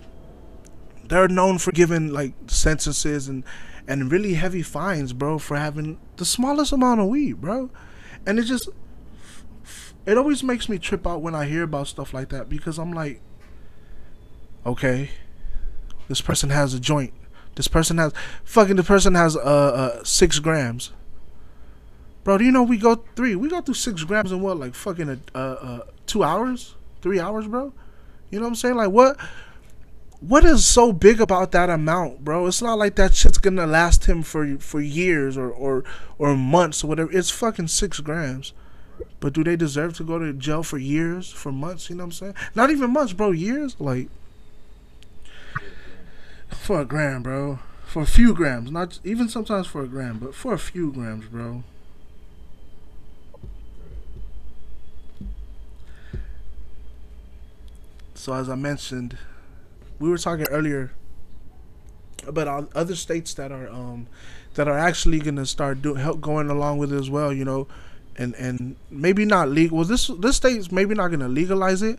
they're known for giving like sentences and and really heavy fines, bro, for having the smallest amount of weed, bro. And it just it always makes me trip out when I hear about stuff like that because I'm like, okay, this person has a joint. This person has fucking. The person has uh, uh six grams. Bro, do you know we go three? We go through six grams in what, like fucking a, uh, uh, two hours, three hours, bro. You know what I'm saying? Like what? What is so big about that amount, bro? It's not like that shit's gonna last him for for years or or or months or whatever. It's fucking six grams. But do they deserve to go to jail for years, for months? You know what I'm saying? Not even months, bro. Years, like for a gram, bro. For a few grams, not even sometimes for a gram, but for a few grams, bro. So as I mentioned, we were talking earlier about other states that are um that are actually gonna start do help going along with it as well, you know, and and maybe not legal. Well, this this state's maybe not gonna legalize it,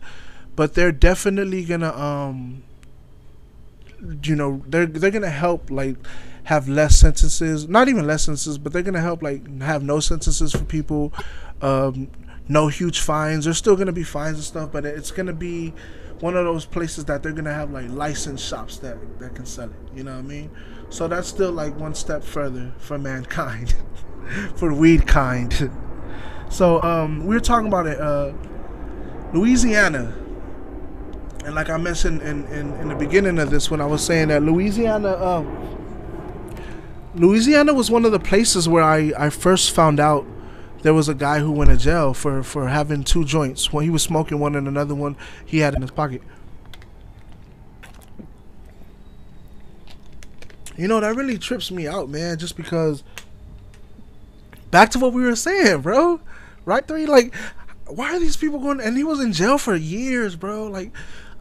but they're definitely gonna um you know they're they're gonna help like have less sentences not even less sentences but they're gonna help like have no sentences for people um no huge fines there's still gonna be fines and stuff but it's gonna be one of those places that they're gonna have like licensed shops that that can sell it you know what i mean? So that's still like one step further for mankind <laughs> for weed kind. <laughs> So um we were talking about it uh louisiana. And like I mentioned in, in, in the beginning of this, when I was saying that Louisiana, uh, Louisiana was one of the places where I, I first found out there was a guy who went to jail for, for having two joints. When he was smoking one and another one he had in his pocket. You know, that really trips me out, man, just because back to what we were saying, bro. Right three, like why are these people going and he was in jail for years, bro? Like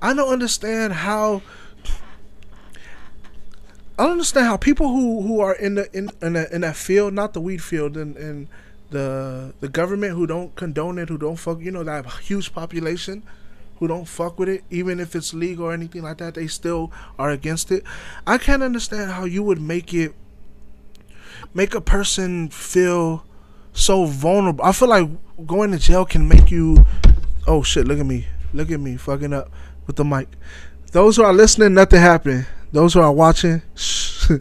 I don't understand how I don't understand how people who, who are in the in in, the, in that field, not the weed field, and and the the government who don't condone it, who don't fuck, you know, that huge population who don't fuck with it, even if it's legal or anything like that, they still are against it. I can't understand how you would make it make a person feel so vulnerable. I feel like going to jail can make you. Oh shit! Look at me! Look at me! Fucking up with the mic. Those who are listening, nothing happened. Those who are watching, <laughs>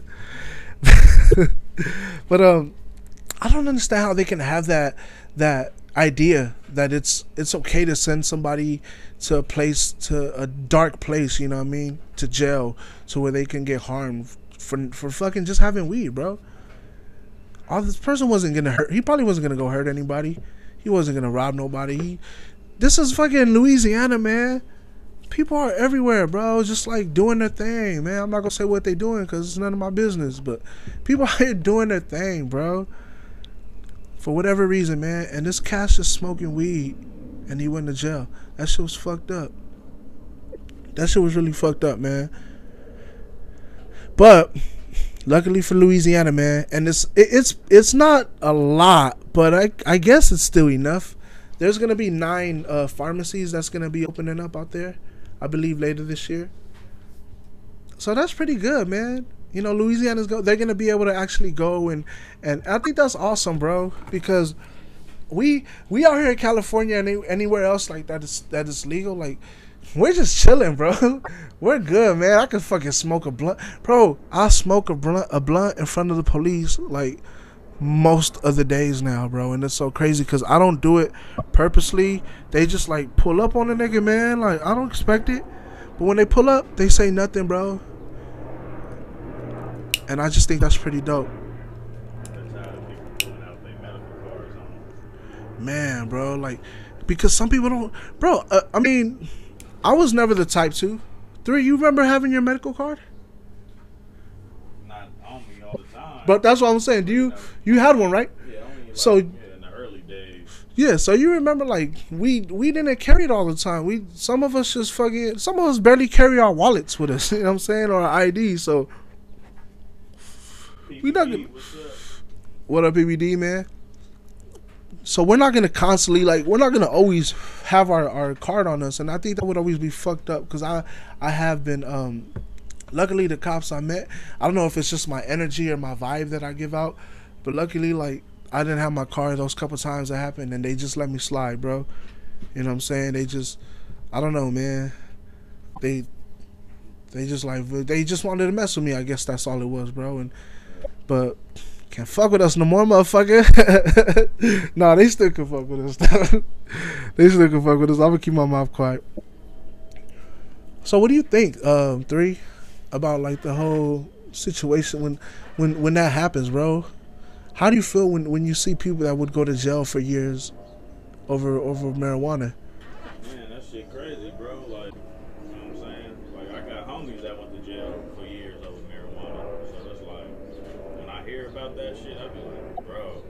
<laughs> but um, I don't understand how they can have that that idea that it's it's okay to send somebody to a place to a dark place. You know what I mean? To jail, to where they can get harmed for for fucking just having weed, bro. All this person wasn't gonna hurt. He probably wasn't gonna go hurt anybody. He wasn't gonna rob nobody. He, this is fucking Louisiana, man people are everywhere, bro. Just like doing their thing, man. I'm not gonna say what they're doing because it's none of my business, but people <laughs> are here doing their thing, bro. For whatever reason, man. And this cat's just smoking weed, and he went to jail. That shit was fucked up. That shit was really fucked up, man. But luckily for Louisiana, man, and it's it, it's it's not a lot, but I I guess it's still enough. There's gonna be nine uh, pharmacies that's gonna be opening up out there. I believe later this year. So that's pretty good, man. You know, Louisiana's go they're gonna be able to actually go and and I think that's awesome, bro, because we we out here in California and any, anywhere else like that is that is legal, like we're just chilling, bro. <laughs> We're good, man. I could fucking smoke a blunt, bro. I smoke a blunt a blunt in front of the police, like most of the days now, bro. And it's so crazy because I don't do it purposely. They just like pull up on a nigga, man. Like I don't expect it, but when they pull up, they say nothing, bro. And I just think that's pretty dope, That's how people pulling out their medical cards on. man, bro. Like because some people don't, bro. Uh, I mean, I was never the type to. Three, you remember having your medical card? Not on me all the time. But that's what I'm saying. Do you you had one, right? yeah, only like, So- yeah, in the early days. Yeah, so you remember like we we didn't carry it all the time. We some of us just fucking some of us barely carry our wallets with us, <laughs> you know what I'm saying, or our ID. So We not gonna- what up, BBD man? So we're not gonna constantly like we're not gonna always have our, our card on us, and I think that would always be fucked up because I I have been um luckily the cops I met I don't know if it's just my energy or my vibe that I give out, but luckily like I didn't have my card those couple times that happened, and they just let me slide, bro. You know what I'm saying? They just I don't know, man. They they just like they just wanted to mess with me. I guess that's all it was, bro. And but Can't fuck with us no more, motherfucker. <laughs> nah, they still can fuck with us. <laughs> they still can fuck with us. I'm gonna keep my mouth quiet. So, what do you think, um, three, about like the whole situation when, when, when that happens, bro? How do you feel when, when you see people that would go to jail for years over over marijuana? Man, that shit crazy, bro. Like, you know what I'm saying? Like, I got homies that went to jail for years over marijuana. So it's like, when I hear about that shit, I be like, bro,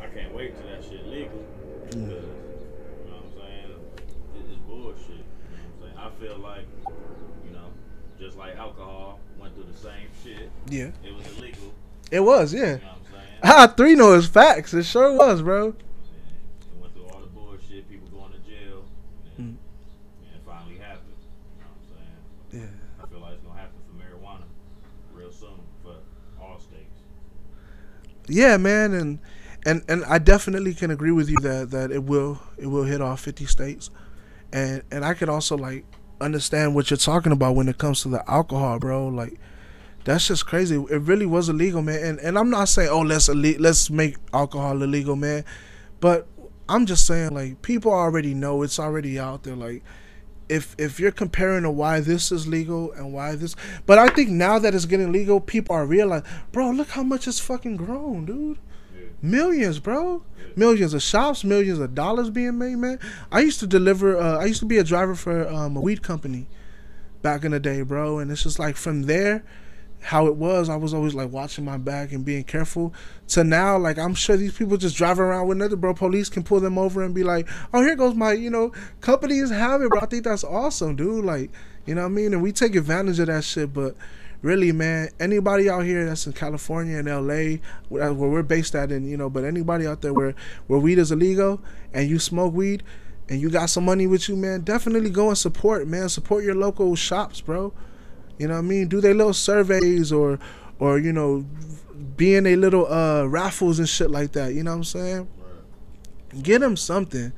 I can't wait till that shit legal. Because, you know what I'm saying? It- It's bullshit. You know what I'm saying? I feel like, you know, just like alcohol went through the same shit. Yeah, It was illegal. it was. Yeah, You know saying? ah, three knows facts. It sure was, bro. It went through all the bullshit, people going to jail, and, and it finally happened. You know what I'm saying? Yeah. I feel like it's gonna happen for marijuana real soon for all states. Yeah, man, and and and I definitely can agree with you that that it will it will hit all 50 states. And and I could also like understand what you're talking about when it comes to the alcohol, bro. Like that's just crazy. It really was illegal, man. And and I'm not saying oh let's let's make alcohol illegal, man. But I'm just saying like people already know it's already out there like if if you're comparing to why this is legal and why this but I think now that it's getting legal, people are realizing, bro, look how much it's fucking grown, dude. Millions, bro. Millions of shops, millions of dollars being made, man. I used to deliver uh, I used to be a driver for um, a weed company back in the day, bro, and it's just like from there how it was, I was always like watching my back and being careful. To now, like I'm sure these people just driving around with another bro. Police can pull them over and be like, "Oh, here goes my, you know, company is having." Bro, I think that's awesome, dude. Like, you know what I mean? And we take advantage of that shit. But really, man, anybody out here that's in California and LA, where where we're based at, and you know, but anybody out there where where weed is illegal and you smoke weed and you got some money with you, man, definitely go and support, man. Support your local shops, bro. You know what I mean? Do their little surveys or or you know be in a little uh raffles and shit like that. You know what I'm saying? Get them something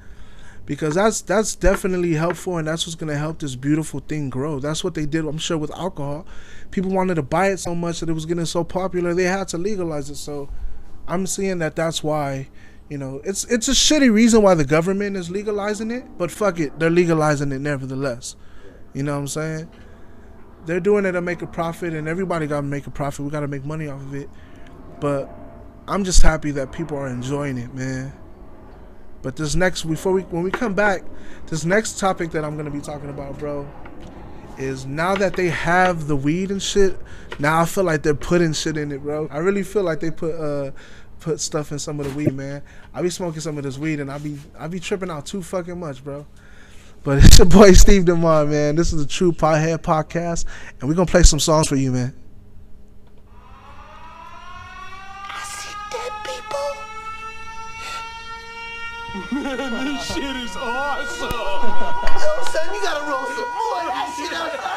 because that's that's definitely helpful and that's what's gonna help this beautiful thing grow. That's what they did, I'm sure, with alcohol. People wanted to buy it so much that it was getting so popular they had to legalize it. So I'm seeing that that's why. You know, it's it's a shitty reason why the government is legalizing it, but fuck it, they're legalizing it nevertheless. You know what I'm saying? They're doing it to make a profit and everybody got to make a profit. We got to make money off of it. But i'm just happy that people are enjoying it man. But this next before we when we come back this next topic that i'm to be talking about bro is now that they have the weed and shit now i feel like they're putting shit in it bro. I really feel like they put uh put stuff in some of the weed man. I be smoking some of this weed and i be i be tripping out too fucking much bro but it's your boy Steve Demar, man. This is the True Pothead Podcast, and we're gonna play some songs for you, man. I see dead people. Man, this shit is awesome. <laughs> Yo, son, you gotta roll some more. That shit is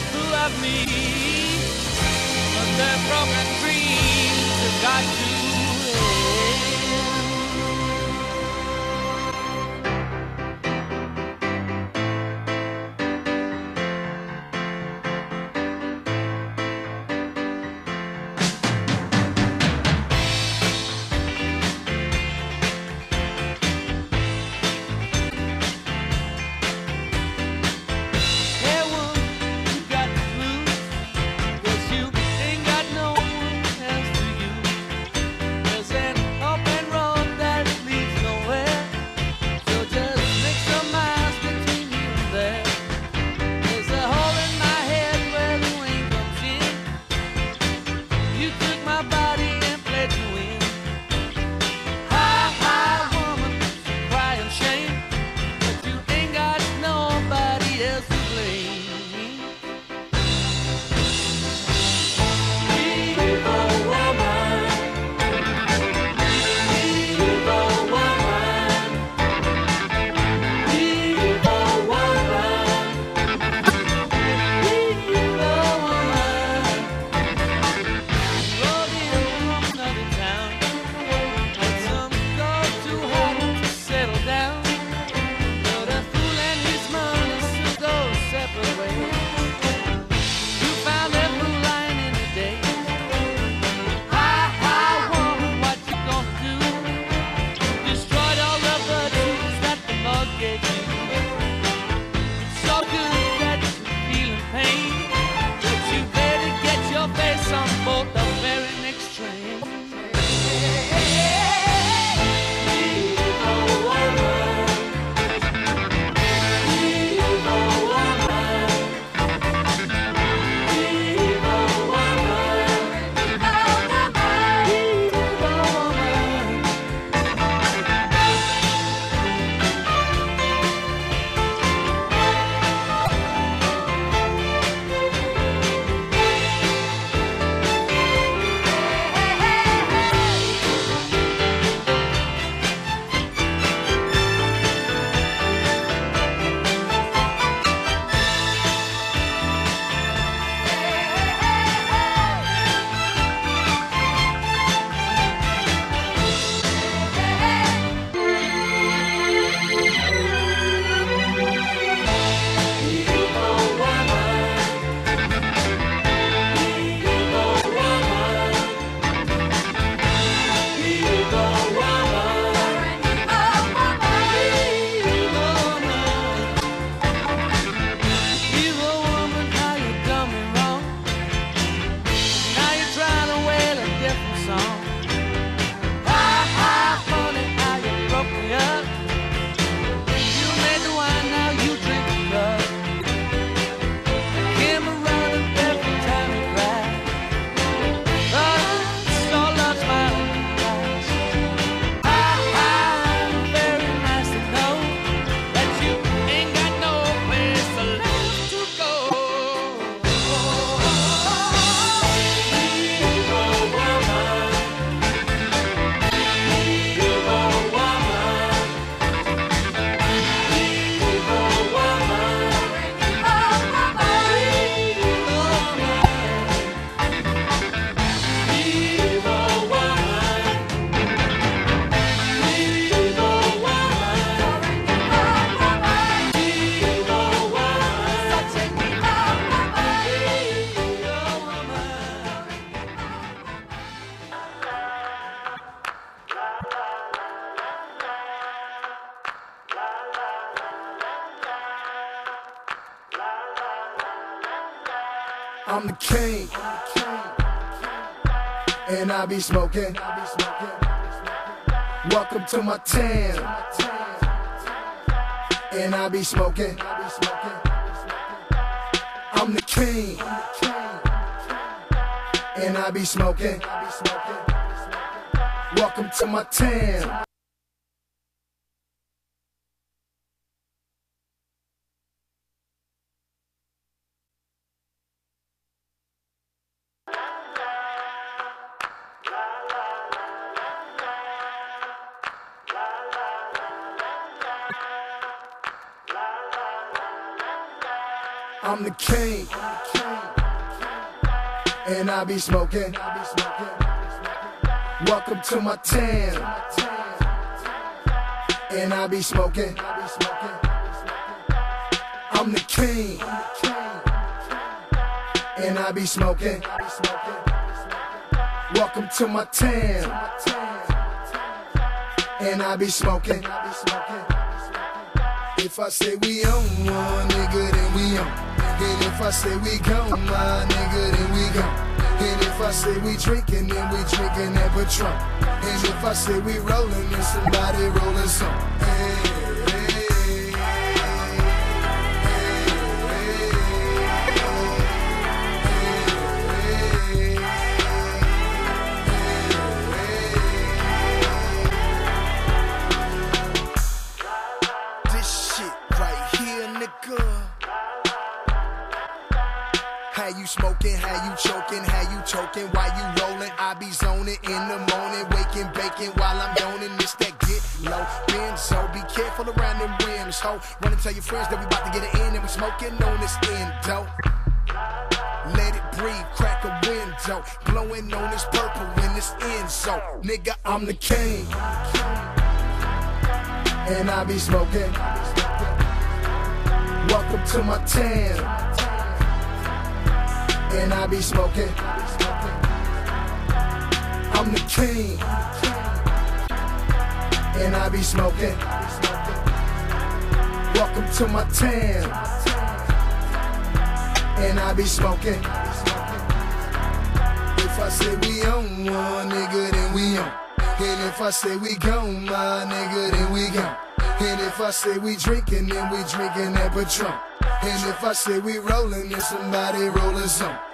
You made a me, but their broken dreams have got to be smoking. I'll be smoking Welcome to my town. And I be smoking. I'm the king. And I be smoking. Welcome to my town. King. And I be smoking. Welcome to my town. And I be smoking. I'm the king. And I be smoking. Welcome to my town. And I be smoking. If I say we on one, nigga, then we on. And if I say we gone, my nigga, then we gone. And if I say we drinking, then we drinking that Patron. And if I say we rolling, then somebody rolling some. Hey, smoking, how you choking, how you choking, why you rolling? I be zoning in the morning, waking, baking while I'm yawning. This that get low, benzo. Be careful around them rims, ho. Run and tell your friends that we about to get it in and we smoking on this endo. Let it breathe, crack a window. Blowing on this purple when it's in so. Nigga, I'm the king. And I be smoking. Welcome to my town and I be smoking. I'm the king, and I be smoking. Welcome to my town, and I be smoking. If I say we on one, nigga, then we on. And if I say we gone, my nigga, then we gone. And if I say we drinking, then we drinking that Patron. And if I say we rolling, then somebody rolling some. Hey,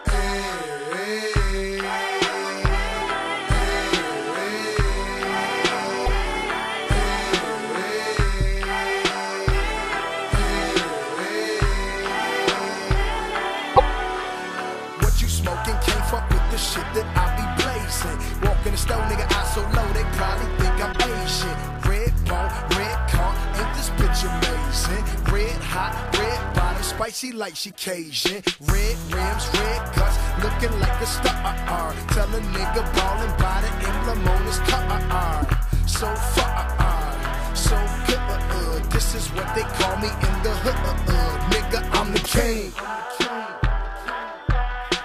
spicy like she Cajun. Red rims, red cuts, looking like a star. Uh-uh. Tell a nigga ballin' by the emblem on his car. So far, uh-uh. so good. Uh, this is what they call me in the hood. Uh-uh. Nigga, I'm the king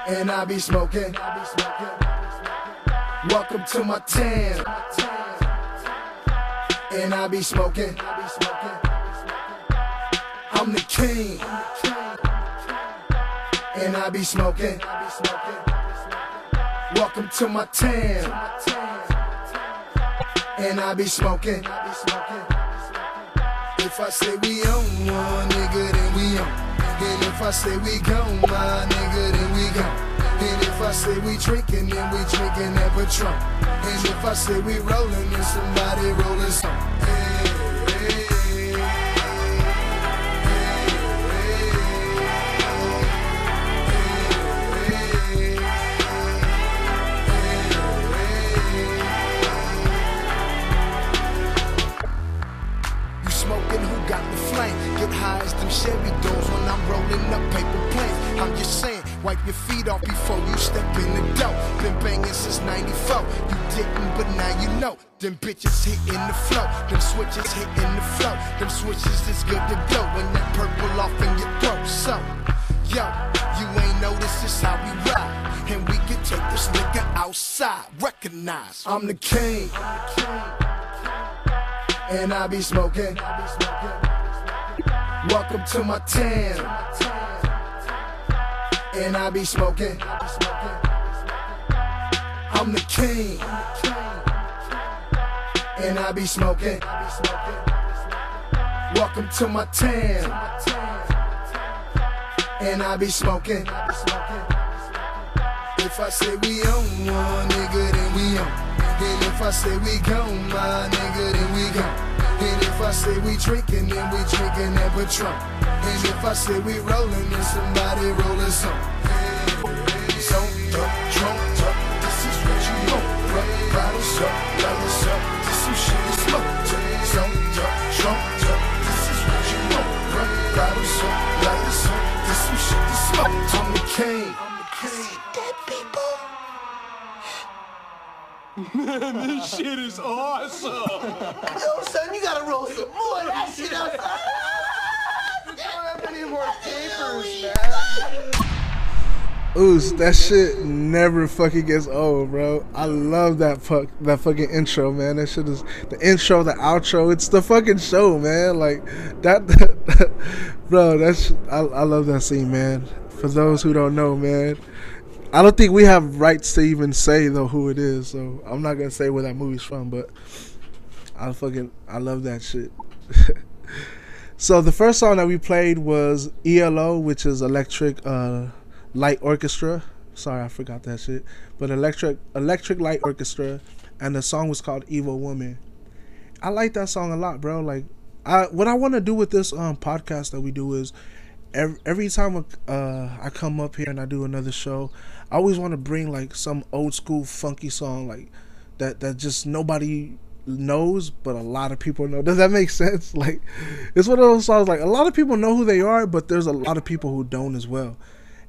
and I be smoking. Welcome to my town, and I be smoking. I'm the king, and I be smoking. Welcome to my town, and I be smoking. If I say we on one, nigga, then we on. And if I say we gone, my nigga, then we gone. And if I say we drinking, then we drinking that Patron. And if I say we rolling, then somebody rolling some. High as them Chevy doors when I'm rolling up paper planes. I'm just saying, wipe your feet off before you step in the door. Been banging since 94. You didn't, but now you know. Them bitches hitting the flow. Them switches hitting the flow. Them switches is good to go. When that purple off in your throat. So, yo, you ain't know this is how we ride. And we can take this nigga outside. Recognize I'm the king and I be smoking. Welcome to my town, and I be smoking. I'm the king, and I be smoking. Welcome to my town, and I be smoking. If I say we own one nigga, then we own. And if I say we gone, my nigga, then we gone. And if I say we drinking, then we drinking that Patron. And if I say we rolling, then somebody rolling some. So, up, drunk, this is what you want. Bottles up, <laughs> Man, this shit is awesome. Yo, son, you gotta roll some more of that shit up. Ooh, that shit never fucking gets old, bro. I love that fuck that fucking intro, man. That shit is the intro, the outro. It's the fucking show, man. Like that, <laughs> bro. That's I, I love that scene, man. For those who don't know, man, I don't think we have rights to even say though who it is, so I'm not gonna say where that movie's from. But I fucking I love that shit. <laughs> so the first song that we played was ELO, which is Electric uh, Light Orchestra. Sorry, I forgot that shit. But Electric Electric Light Orchestra, and the song was called Evil Woman. I like that song a lot, bro. Like, I what I want to do with this um podcast that we do is every, every time uh, I come up here and I do another show, I always want to bring like some old school funky song like that that just nobody knows but a lot of people know. Does that make sense? <laughs> Like it's one of those songs like a lot of people know who they are, but there's a lot of people who don't as well.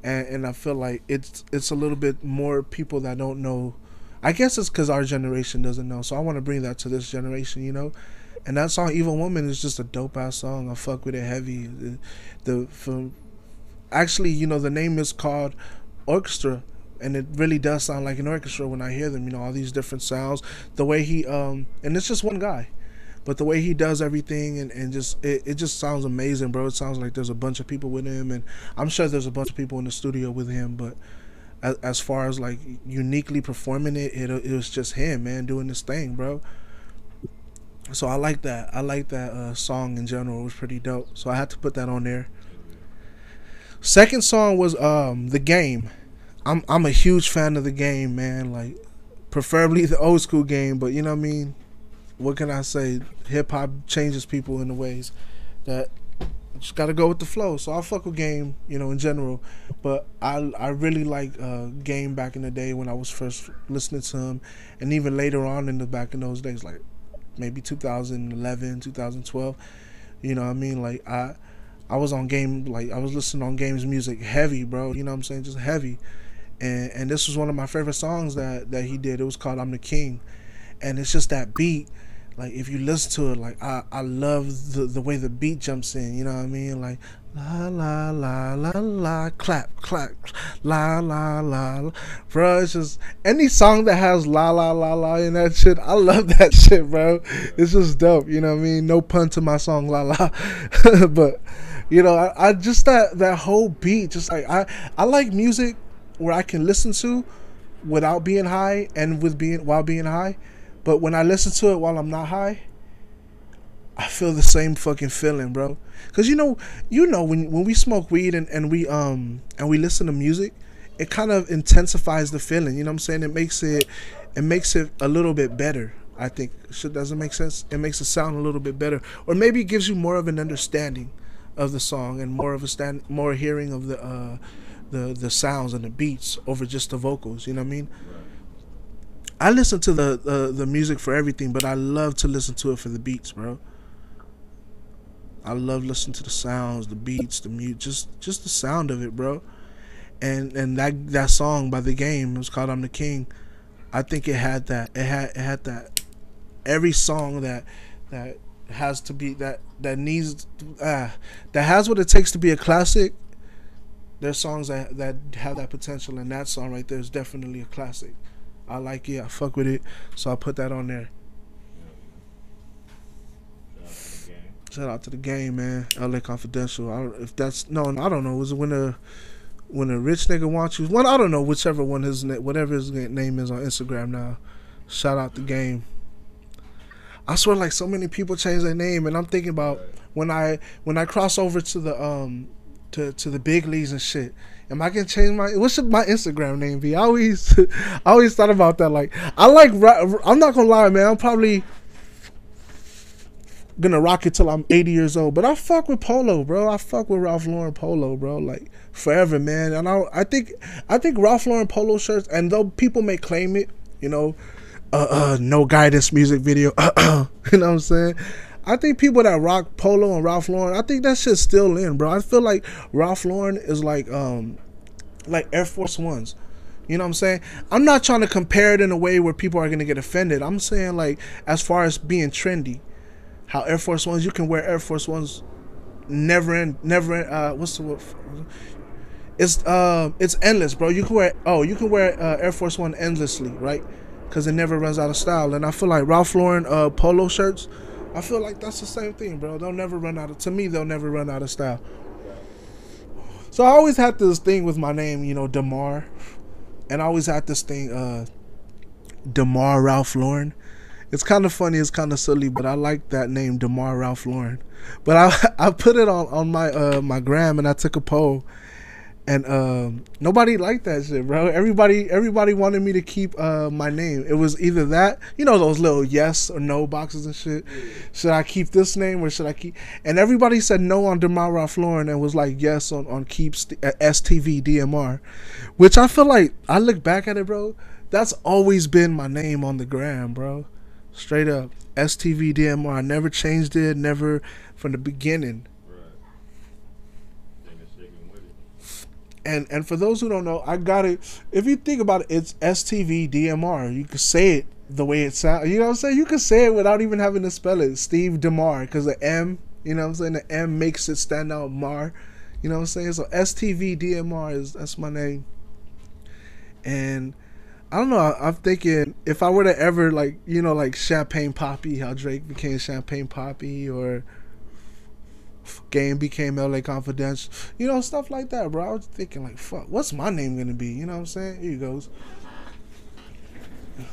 And and I feel like it's it's a little bit more people that don't know. I guess it's cuz our generation doesn't know. So I want to bring that to this generation, you know. And that song "Evil Woman" is just a dope ass song. I fuck with it heavy. The, the from actually, you know, the name is called Orchestra, and it really does sound like an orchestra when I hear them. You know, all these different sounds. The way he um, and it's just one guy, but the way he does everything and, and just it, it just sounds amazing, bro. It sounds like there's a bunch of people with him, and I'm sure there's a bunch of people in the studio with him, but. As, far as like uniquely performing it, it, it was just him, man, doing this thing, bro so I like that. I like that uh, song in general. It was pretty dope. So I had to put that on there. Second song was um the game. I'm I'm a huge fan of the game, man. Like preferably the old school game, but you know what I mean. What can I say? Hip hop changes people in the ways that just gotta go with the flow. So I fuck with game, you know, in general. But I I really like uh, game back in the day when I was first listening to him, and even later on in the back in those days, like maybe 2011 2012 you know what i mean like i i was on game like i was listening on games music heavy bro you know what i'm saying just heavy and and this was one of my favorite songs that that he did. It was called i'm the king. And it's just that beat like if you listen to it like i i love the the way the beat jumps in you know what i mean? Like la la la la la clap clap la la la, la. bro it's just any song that has la la la la in that shit i love that <laughs> shit bro. It's just dope you know what i mean? No pun to my song la la. <laughs> But you know I, I just that that whole beat just like i i like music where i can listen to without being high and with being while being high but when i listen to it while i'm not high I feel the same fucking feeling, bro. Cause you know, you know when when we smoke weed and, and we um and we listen to music, it kind of intensifies the feeling. You know what I'm saying? It makes it it makes it a little bit better. I think should doesn't make sense. It makes it sound a little bit better, or maybe it gives you more of an understanding of the song and more of a stand more hearing of the uh the the sounds and the beats over just the vocals. You know what I mean? I listen to the uh, the music for everything, but I love to listen to it for the beats, bro. I love listening to the sounds, the beats, the mute, just just the sound of it, bro. And and that that song by the game it was called "I'm the King." I think it had that. It had it had that. Every song that that has to be that that needs uh, that has what it takes to be a classic. There's songs that that have that potential, and that song right there is definitely a classic. I like it. I fuck with it, so I put that on there. Shout out to the game, man. LA Confidential. I if that's no, I don't know. Was it when a when a rich nigga wants you. One, I don't know whichever one his whatever his name is on Instagram now. Shout out to the game. I swear, like so many people change their name, and I'm thinking about when I when I cross over to the um to to the big leagues and shit. Am I gonna change my what should my Instagram name be? I always <laughs> I always thought about that. Like I like I'm not gonna lie, man. I'm probably gonna rock it till I'm 80 years old. But I fuck with Polo, bro. I fuck with Ralph Lauren Polo, bro. Like forever, man. And I I think I think Ralph Lauren Polo shirts. And though people may claim it, you know, uh, uh no guidance music video. <clears throat> you know what I'm saying? I think people that rock Polo and Ralph Lauren, I think that shit's still in, bro. I feel like Ralph Lauren is like um like Air Force Ones. You know what I'm saying? I'm not trying to compare it in a way where people are gonna get offended. I'm saying like as far as being trendy, how Air Force Ones you can wear Air Force Ones never end never end, uh what's the word? It's uh it's endless, bro. You can wear oh you can wear uh, Air Force One endlessly, right? Because it never runs out of style. And I feel like Ralph Lauren uh polo shirts, I feel like that's the same thing, bro. They'll never run out of to me they'll never run out of style. So I always had this thing with my name, you know, Demar. And I always had this thing, uh Demar Ralph Lauren. It's kind of funny, it's kind of silly, but I like that name, Demar Ralph Lauren. But I <laughs> I put it on on my uh my gram and I took a poll, and um nobody liked that shit, bro. Everybody everybody wanted me to keep uh my name. It was either that, you know, those little yes or no boxes and shit. Should I keep this name or should I keep? And everybody said no on Demar Ralph Lauren and was like yes on on keep st- uh, STV DMR, which I feel like I look back at it, bro. That's always been my name on the gram, bro. Straight up. STV DMR. I never changed it, never from the beginning. Right. Think it's sticking with it. And and for those who don't know, I got it. If you think about it, it's STV DMR. You can say it the way it sounds. You know what I'm saying? You can say it without even having to spell it. Steve Demar, because the M, you know what I'm saying? The M makes it stand out. Mar, you know what I'm saying? So STV DMR is that's my name. And I don't know. I- I'm thinking if I were to ever like you know like Champagne Papi, how Drake became Champagne Papi, or Game became LA Confidential, you know stuff like that, bro. I was thinking like, fuck, what's my name gonna be? You know what I'm saying? Here he goes.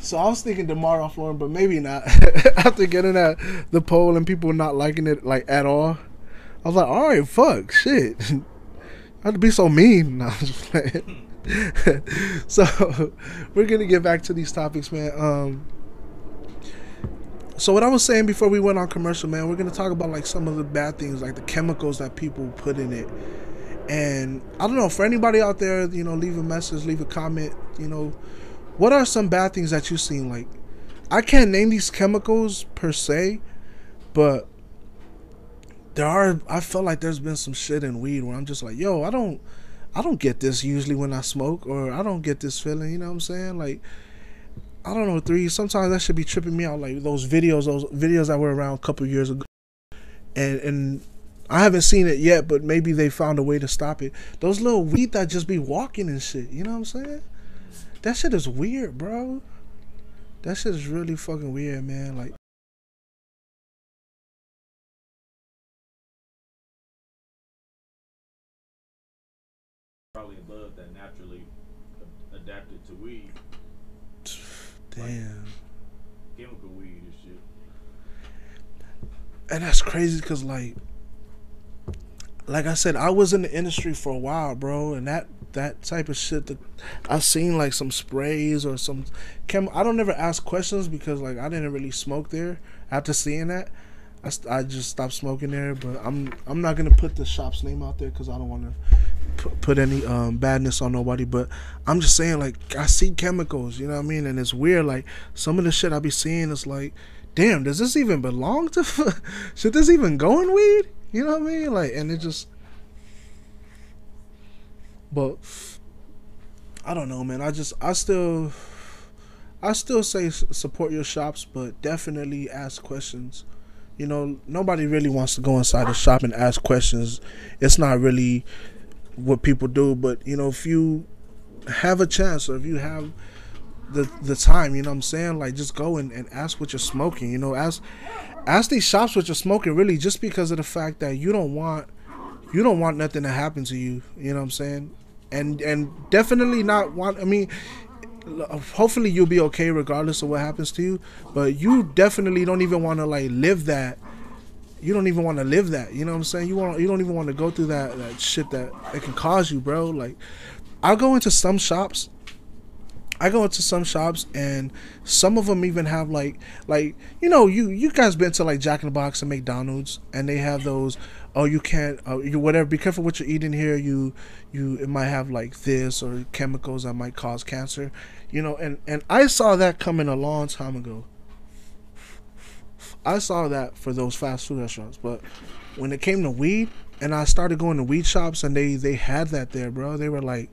So I was thinking Demar Ralph Lauren, but maybe not. <laughs> After getting at the poll and people not liking it like at all, I was like, all right, fuck, shit. <laughs> I had to be so mean. <laughs> No, I'm just playing. so we're gonna get back to these topics, man. Um, so what I was saying before we went on commercial, man, we're gonna talk about like some of the bad things, like the chemicals that people put in it. And I don't know for anybody out there, you know, leave a message, leave a comment. You know, what are some bad things that you've seen? Like, I can't name these chemicals per se, but there are. I felt like there's been some shit in weed where I'm just like, yo, I don't. I don't get this usually when I smoke, or I don't get this feeling. You know what I'm saying? Like, I don't know. Three. Sometimes that should be tripping me out. Like those videos, those videos that were around a couple years ago, and and I haven't seen it yet, but maybe they found a way to stop it. Those little weed that just be walking and shit. You know what I'm saying? That shit is weird, bro. That shit is really fucking weird, man. Like. Probably a bud that naturally a- adapted to weed, Damn. chemical weed and shit. and that's crazy because like like i said i was in the industry for a while bro and that that type of shit that i seen like some sprays or some chem i don't never ask questions because like i didn't really smoke there after seeing that I, I just stopped smoking there but i'm i'm not gonna put the shop's name out there because i don't want to put, any um badness on nobody but i'm just saying like i see chemicals you know what i mean and it's weird like some of the shit i be seeing is like damn, does this even belong to? <laughs> should this even go in weed? You know what I mean? Like, and it just. But I don't know, man. I just, I still, I still say support your shops, but definitely ask questions. You know, nobody really wants to go inside a shop and ask questions. It's not really what people do, but you know, if you have a chance or if you have the the time, you know what I'm saying? Like just go and, and ask what you're smoking, you know, ask ask these shops what you're smoking really just because of the fact that you don't want you don't want nothing to happen to you, you know what I'm saying? and and definitely not want. I mean, hopefully you'll be okay regardless of what happens to you. But you definitely don't even want to like live that. You don't even want to live that. You know what I'm saying? You want you don't even want to go through that that shit that it can cause you, bro. Like, I'll go into some shops I go into some shops and some of them even have like like you know you you guys been to like Jack in the Box and McDonald's and they have those oh you can't uh, you whatever be careful what you're eating here you you it might have like this or chemicals that might cause cancer you know and and I saw that coming a long time ago I saw that for those fast food restaurants but when it came to weed and I started going to weed shops and they they had that there bro they were like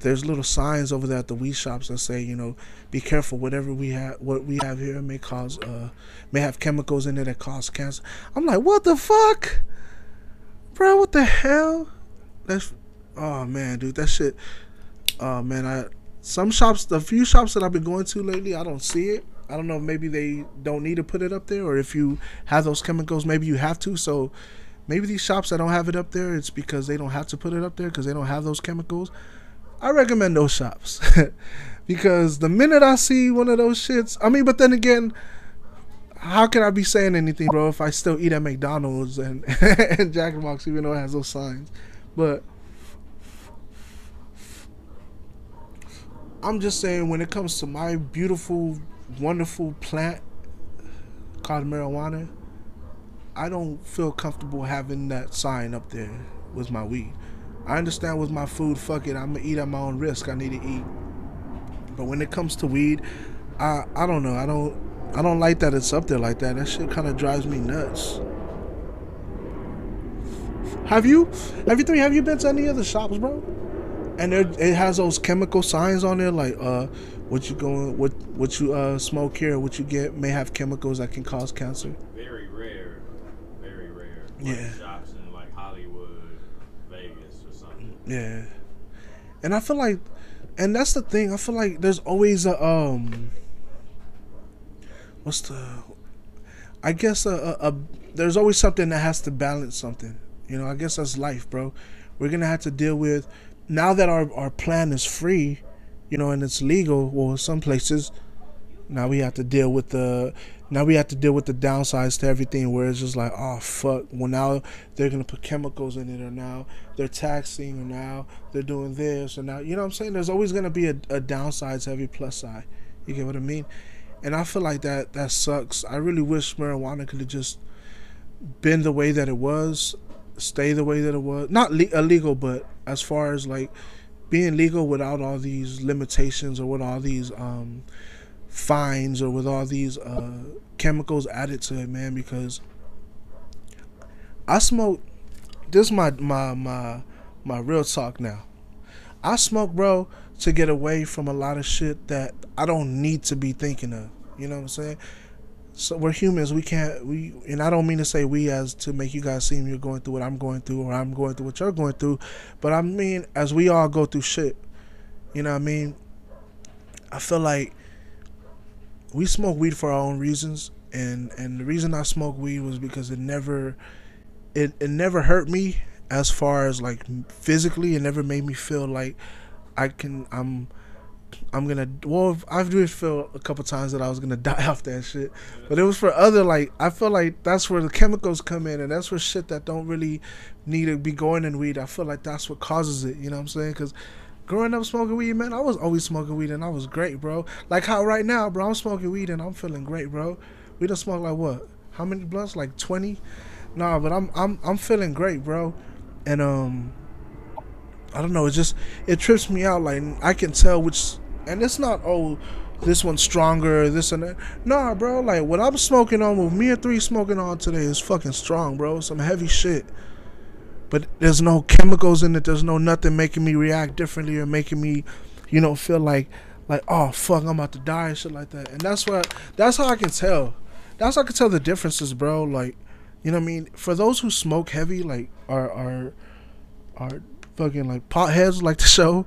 there's little signs over there at the weed shops that say, you know, be careful. Whatever we have, what we have here may cause, uh, may have chemicals in it that cause cancer. I'm like, what the fuck, bro? What the hell? That's, oh man, dude, that shit. Oh man, I some shops, the few shops that I've been going to lately, I don't see it. I don't know. Maybe they don't need to put it up there, or if you have those chemicals, maybe you have to. So maybe these shops that don't have it up there, it's because they don't have to put it up there because they don't have those chemicals. I recommend those shops <laughs> because the minute I see one of those shits, I mean, but then again, how can I be saying anything, bro, if I still eat at McDonald's and, <laughs> and Jack in the Box, even though it has those signs? But I'm just saying, when it comes to my beautiful, wonderful plant called marijuana, I don't feel comfortable having that sign up there with my weed. I understand with my food, fuck it, I'm gonna eat at my own risk. I need to eat. But when it comes to weed, I I don't know. I don't I don't like that it's up there like that. That shit kind of drives me nuts. Have you have you three have you been to any other shops, bro? And there, it has those chemical signs on there like uh what you going what what you uh smoke here, what you get may have chemicals that can cause cancer. Very rare. Very rare. Like Yeah. Shops in like Hollywood, Vegas, or something. Yeah. And I feel like and that's the thing, I feel like there's always a um what's the I guess a, a, a there's always something that has to balance something. You know, I guess that's life, bro. We're gonna have to deal with now that our our plan is free, you know, and it's legal. Well, some places, now we have to deal with the now we have to deal with the downsides to everything where it's just like oh fuck. Well now they're gonna put chemicals in it or now they're taxing or now they're doing this or now you know what i'm saying? There's always gonna be a, a downside to every plus side. You get what i mean? And i feel like that that sucks. I really wish marijuana could have just been the way that it was stay the way that it was not le- illegal but as far as like being legal without all these limitations or with all these um fines or with all these uh, chemicals added to it, man. Because I smoke. This is my my my my real talk now. I smoke, bro, to get away from a lot of shit that I don't need to be thinking of. You know what I'm saying? So we're humans. We can't. We and I don't mean to say we as to make you guys seem you're going through what I'm going through or I'm going through what you're going through, but I mean as we all go through shit. You know what I mean? I feel like we smoke weed for our own reasons and and the reason I smoke weed was because it never it, it never hurt me as far as like physically it never made me feel like I can I'm I'm gonna well I did feel a couple times that I was gonna <laughs> die off that shit but it was for other like I feel like that's where the chemicals come in and that's where shit that don't really need to be going in weed I feel like that's what causes it you know what I'm saying because growing up smoking weed, man, I was always smoking weed and I was great, bro. Like how right now, bro, I'm smoking weed and I'm feeling great, bro. We done smoke like what? How many blunts? Like twenty? Nah, but I'm I'm I'm feeling great, bro. And um, I don't know. It just it trips me out. Like I can tell which, and it's not oh. This one's stronger, this and that. Nah, bro. Like what I'm smoking on, with me and three smoking on today is fucking strong, bro. Some heavy shit but there's no chemicals in it. There's no nothing making me react differently or making me, you know, feel like like oh fuck, I'm about to die and shit like that. And that's what that's how I can tell. That's how I can tell the differences, bro. Like, you know what I mean? For those who smoke heavy, like are are are fucking like potheads like the show.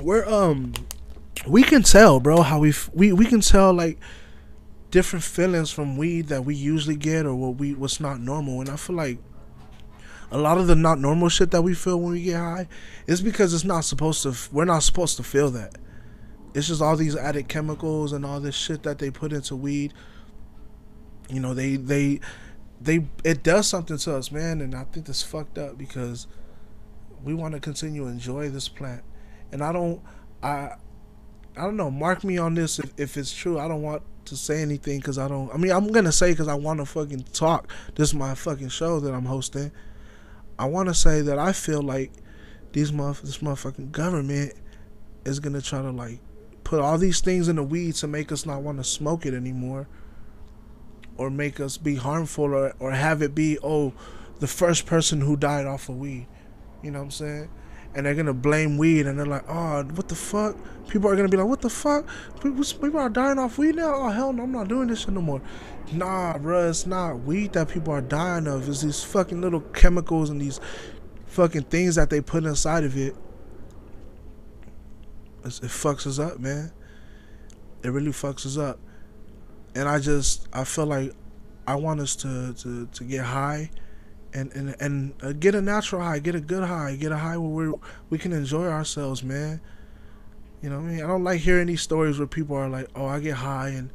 We're um we can tell, bro, how we f- we we can tell like different feelings from weed that we usually get or what we what's not normal and I feel like a lot of the not normal shit that we feel when we get high is because it's not supposed to. We're not supposed to feel that. It's just all these added chemicals and all this shit that they put into weed. You know, they they they it does something to us, man, and I think that's fucked up because we want to continue to enjoy this plant. And I don't I I don't know, mark me on this if, if it's true. I don't want to say anything cuz I don't I mean, I'm to say cuz I want to fucking talk. This is my fucking show that I'm hosting. I want to say that I feel like these motherf- this motherfucking government is to try to like put all these things in the weed to make us not want to smoke it anymore or make us be harmful or, or have it be oh the first person who died off of weed you know what i'm saying and they're gonna blame weed and they're like oh what the fuck? People are gonna be like what the fuck? People, are dying off weed now? Oh hell no i'm not doing this shit no more. Nah bruh it's not weed that people are dying of. It's these fucking little chemicals and these fucking things that they put inside of it. It's, it fucks us up man. It really fucks us up. And I just I feel like I want us to to, to get high and and and uh, get a natural high, get a good high, get a high where we we can enjoy ourselves, man. You know what I mean? I don't like hearing these stories where people are like, "Oh, I get high and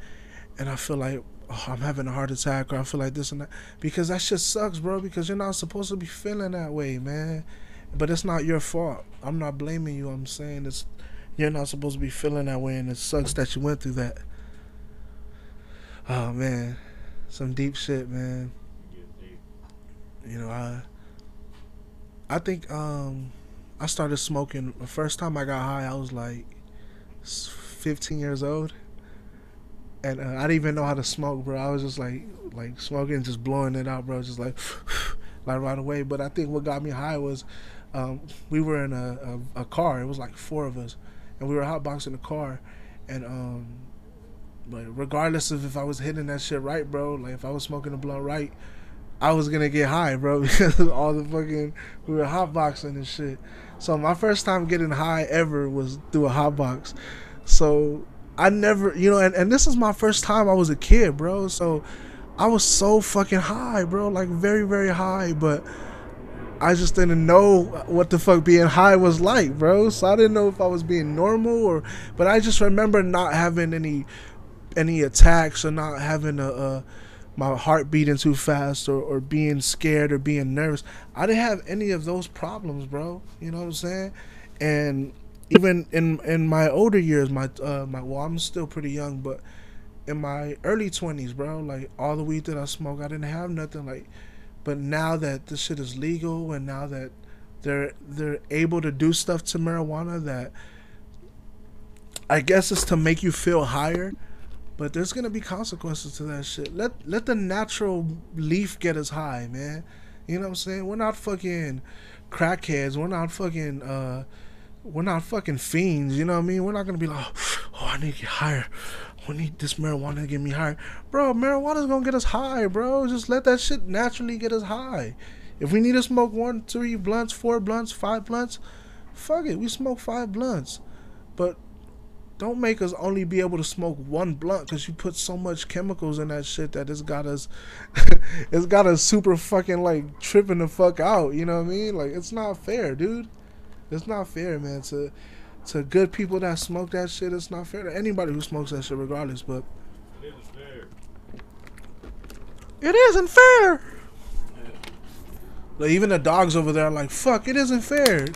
and I feel like oh, I'm having a heart attack or I feel like this and that." Because that shit sucks, bro, because you're not supposed to be feeling that way, man. But it's not your fault. I'm not blaming you. I'm saying it's you're not supposed to be feeling that way and it sucks that you went through that. Oh man, some deep shit, man. You know, I I think um I started smoking the first time I got high. I was like 15 years old, and uh, I didn't even know how to smoke, bro. I was just like like smoking, just blowing it out, bro. Just like <sighs> like right away. But I think what got me high was um, we were in a, a a car. It was like four of us, and we were hotboxing the car, and um regardless of if I was hitting that shit right, bro, like if I was smoking the blunt right, I was gonna get high, bro, <laughs> because all the fucking we were hotboxing and shit. So my first time getting high ever was through a hotbox. So I never, you know, and, and this is my first time I was a kid, bro. So I was so fucking high, bro, like very, very high, but I just didn't know what the fuck being high was like, bro. So I didn't know if I was being normal or, but I just remember not having any any attacks or not having a, a my heart beating too fast or, or being scared or being nervous. I didn't have any of those problems, bro. You know what I'm saying? And even in in my older years, my uh my well, I'm still pretty young, but in my early 20s, bro, like all the weed that I smoke, I didn't have nothing like. But now that this shit is legal and now that they're they're able to do stuff to marijuana that I guess it's to make you feel higher but there's gonna be consequences to that shit. Let let the natural leaf get us high, man. You know what I'm saying? We're not fucking crackheads. We're not fucking uh we're not fucking fiends, you know what I mean? We're not gonna be like, <sighs> oh, I need to get higher. We need this marijuana to get me higher. Bro, marijuana's gonna get us high, bro. Just let that shit naturally get us high. If we need to smoke one, three blunts, four blunts, five blunts, fuck it, we smoke five blunts. But don't make us only be able to smoke one blunt because you put so much chemicals in that shit that it's got us <laughs> it's got us super fucking like tripping the fuck out you know what i mean? Like it's not fair dude. It's not fair man to to good people that smoke that shit it's not fair to anybody who smokes that shit regardless but it isn't fair. it isn't fair! Like even the dogs over there are like fuck it isn't fair.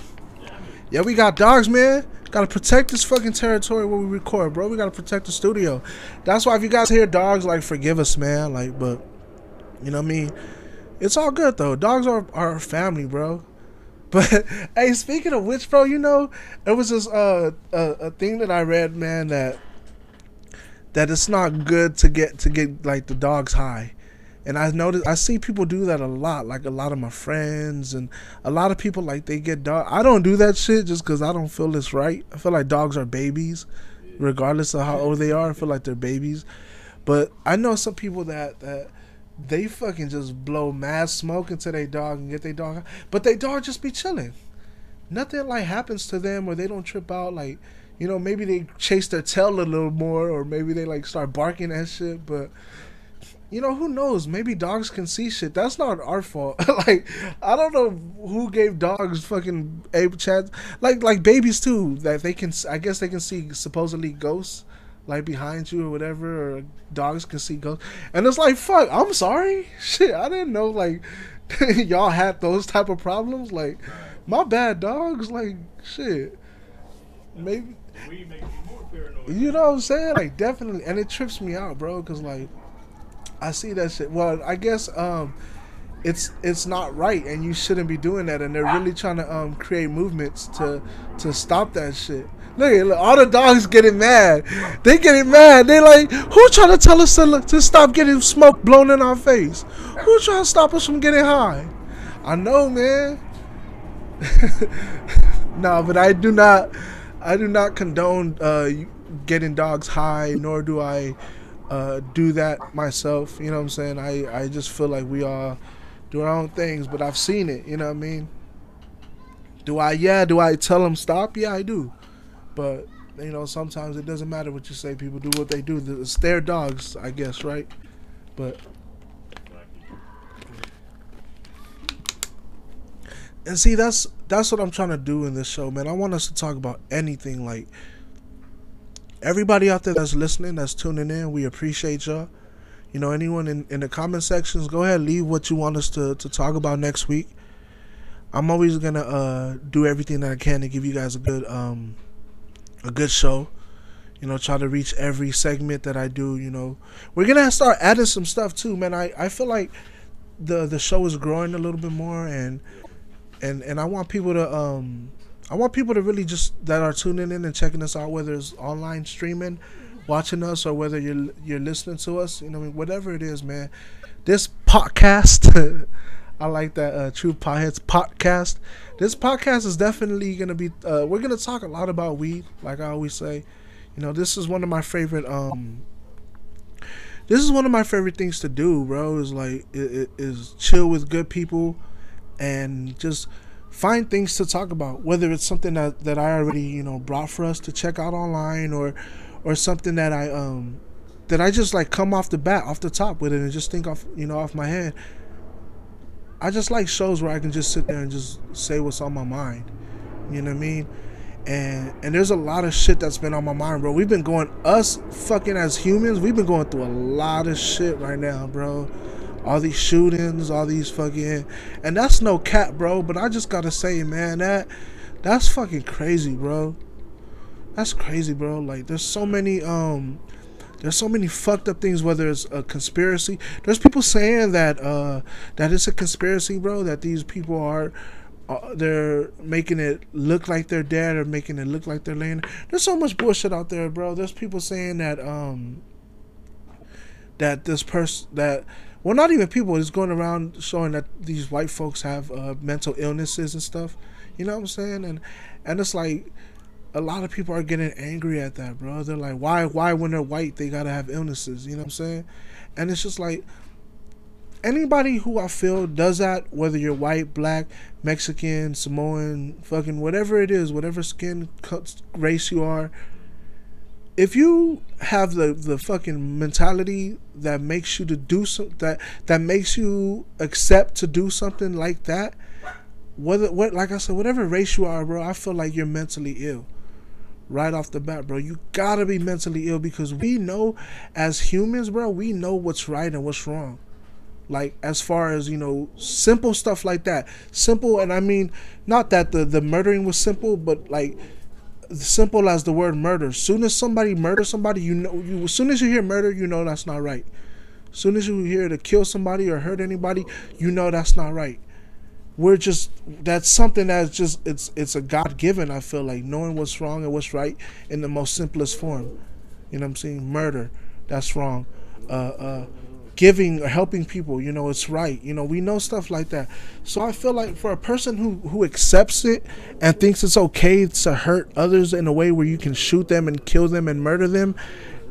Yeah we got dogs man Gotta protect this fucking territory where we record, bro. We gotta protect the studio. That's why if you guys hear dogs, like, forgive us, man. Like, but you know what I mean? It's all good though. Dogs are our family, bro. <laughs> But hey, speaking of which, bro, you know, it was this uh a, a thing that I read, man, that that it's not good to get to get like the dogs high. And I notice I see people do that a lot, like a lot of my friends and a lot of people like they get dog. I don't do that shit just because I don't feel it's right. I feel like dogs are babies, regardless of how old they are. I feel like they're babies. But I know some people that that they fucking just blow mad smoke into their dog and get their dog, but their dog just be chilling. Nothing like happens to them or they don't trip out. Like you know, maybe they chase their tail a little more or maybe they like start barking at shit, but you know, who knows? Maybe dogs can see shit. That's not our fault. <laughs> like, I don't know who gave dogs fucking a chance. Like, like babies too. That they can. I guess they can see supposedly ghosts, like behind you or whatever. Or dogs can see ghosts, and it's like, fuck. I'm sorry. <laughs> Shit, I didn't know. Like, <laughs> y'all had those type of problems. Like, my bad, dogs. Like, shit. Maybe We make you more paranoid. you know what I'm saying? Like definitely, and it trips me out, bro. Cause like, I see that shit. Well, I guess um, it's it's not right, and you shouldn't be doing that. And they're really trying to um create movements to to stop that shit. Look at look, all the dogs getting mad. They getting mad. They like, who trying to tell us to, to stop getting smoke blown in our face? Who trying to stop us from getting high? I know, man. <laughs> no, but I do not. I do not condone uh, getting dogs high, nor do I uh, do that myself. You know what I'm saying? I, I just feel like we all do our own things, but I've seen it. You know what I mean? Do I? Yeah. Do I tell them stop? Yeah, I do. But you know, sometimes it doesn't matter what you say. People do what they do. It's their dogs, I guess, right? But and see, that's that's what I'm trying to do in this show, man. I want us to talk about anything. Like everybody out there that's listening, that's tuning in, we appreciate y'all. You know, anyone in, in the comment sections, go ahead, leave what you want us to, to talk about next week. I'm always gonna uh, do everything that I can to give you guys a good um, a good show. You know, try to reach every segment that I do. You know, we're gonna start adding some stuff too, man. I, I feel like the the show is growing a little bit more, and and and I want people to um I want people to really just that are tuning in and checking us out, whether it's online streaming, watching us, or whether you're you're listening to us. You know, whatever it is, man. This podcast. <laughs> I like that uh, True Potheads podcast. This podcast is definitely gonna be. Uh, we're gonna talk a lot about weed, like I always say. You know, this is one of my favorite. Um, this is one of my favorite things to do, bro. Is like it, it, is chill with good people, and just find things to talk about. Whether it's something that, that I already you know brought for us to check out online, or or something that I um that I just like come off the bat, off the top with it, and just think off you know off my head. I just like shows where I can just sit there and just say what's on my mind. You know what I mean? And and there's a lot of shit that's been on my mind, bro. We've been going us fucking as humans, we've been going through a lot of shit right now, bro. All these shootings, all these fucking and that's no cap, bro, but I just gotta say, man, that that's fucking crazy, bro. That's crazy, bro. Like there's so many um there's so many fucked up things whether it's a conspiracy there's people saying that uh that it's a conspiracy bro that these people are uh, they're making it look like they're dead or making it look like they're laying there's so much bullshit out there bro there's people saying that um that this person that well not even people is going around showing that these white folks have uh, mental illnesses and stuff you know what i'm saying and and it's like a lot of people are getting angry at that, bro. They're like, why, why when they're white they gotta have illnesses? You know what I'm saying? And it's just like anybody who I feel does that, whether you're white, black, Mexican, Samoan, fucking whatever it is, whatever skin race you are. If you have the the fucking mentality that makes you to do some that that makes you accept to do something like that, whether what like I said, whatever race you are, bro, I feel like you're mentally ill right off the bat, bro. You gotta be mentally ill because we know as humans, bro, we know what's right and what's wrong. Like as far as, you know, simple stuff like that. Simple and I mean not that the, the murdering was simple, but like simple as the word murder. Soon as somebody murders somebody, you know you as soon as you hear murder, you know that's not right. As soon as you hear to kill somebody or hurt anybody, you know that's not right we're just that's something that's just it's it's a God given. I feel like knowing what's wrong and what's right in the most simplest form. You know what I'm saying? Murder, that's wrong. Uh, uh, giving or helping people, you know, it's right. You know, we know stuff like that. So I feel like for a person who who accepts it and thinks it's okay to hurt others in a way where you can shoot them and kill them and murder them,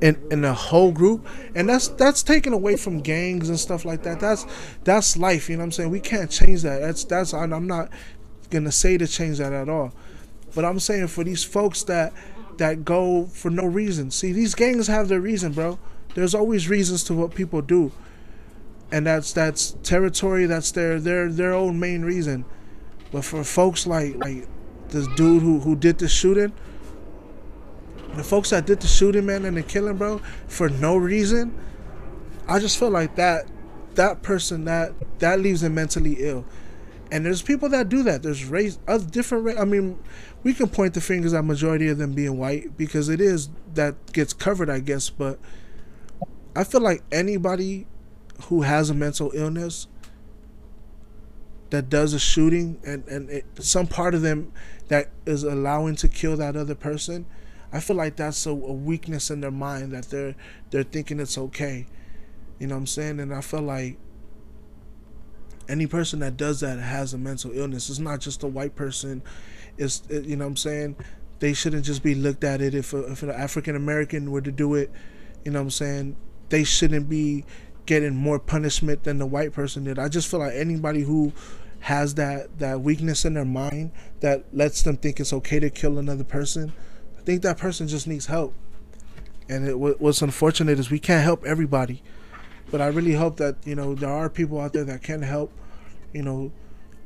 in in a whole group and that's that's taken away from gangs and stuff like that. That's that's life you know what i'm saying? We can't change that. That's that's i'm not gonna say to change that at all. But i'm saying for these folks that that go for no reason. See these gangs have their reason bro there's always reasons to what people do and that's that's territory. That's their their their own main reason. But for folks like like this dude who who did the shooting, the folks that did the shooting, man, and the killing, bro, for no reason, I just feel like that that person that that leaves them mentally ill. And there's people that do that. There's race, other different. Ra- I mean, we can point the fingers at majority of them being white because it is that gets covered, I guess. But I feel like anybody who has a mental illness that does a shooting and and it, some part of them that is allowing to kill that other person, I feel like that's a, a weakness in their mind that they're they're thinking it's okay. You know what I'm saying? And I feel like any person that does that has a mental illness. It's not just a white person. It's it, you know what I'm saying. They shouldn't just be looked at it if a, if an African American were to do it. You know what I'm saying. They shouldn't be getting more punishment than the white person did. I just feel like anybody who has that that weakness in their mind that lets them think it's okay to kill another person, I think that person just needs help. And it, what's unfortunate is we can't help everybody, but I really hope that you know there are people out there that can help. You know,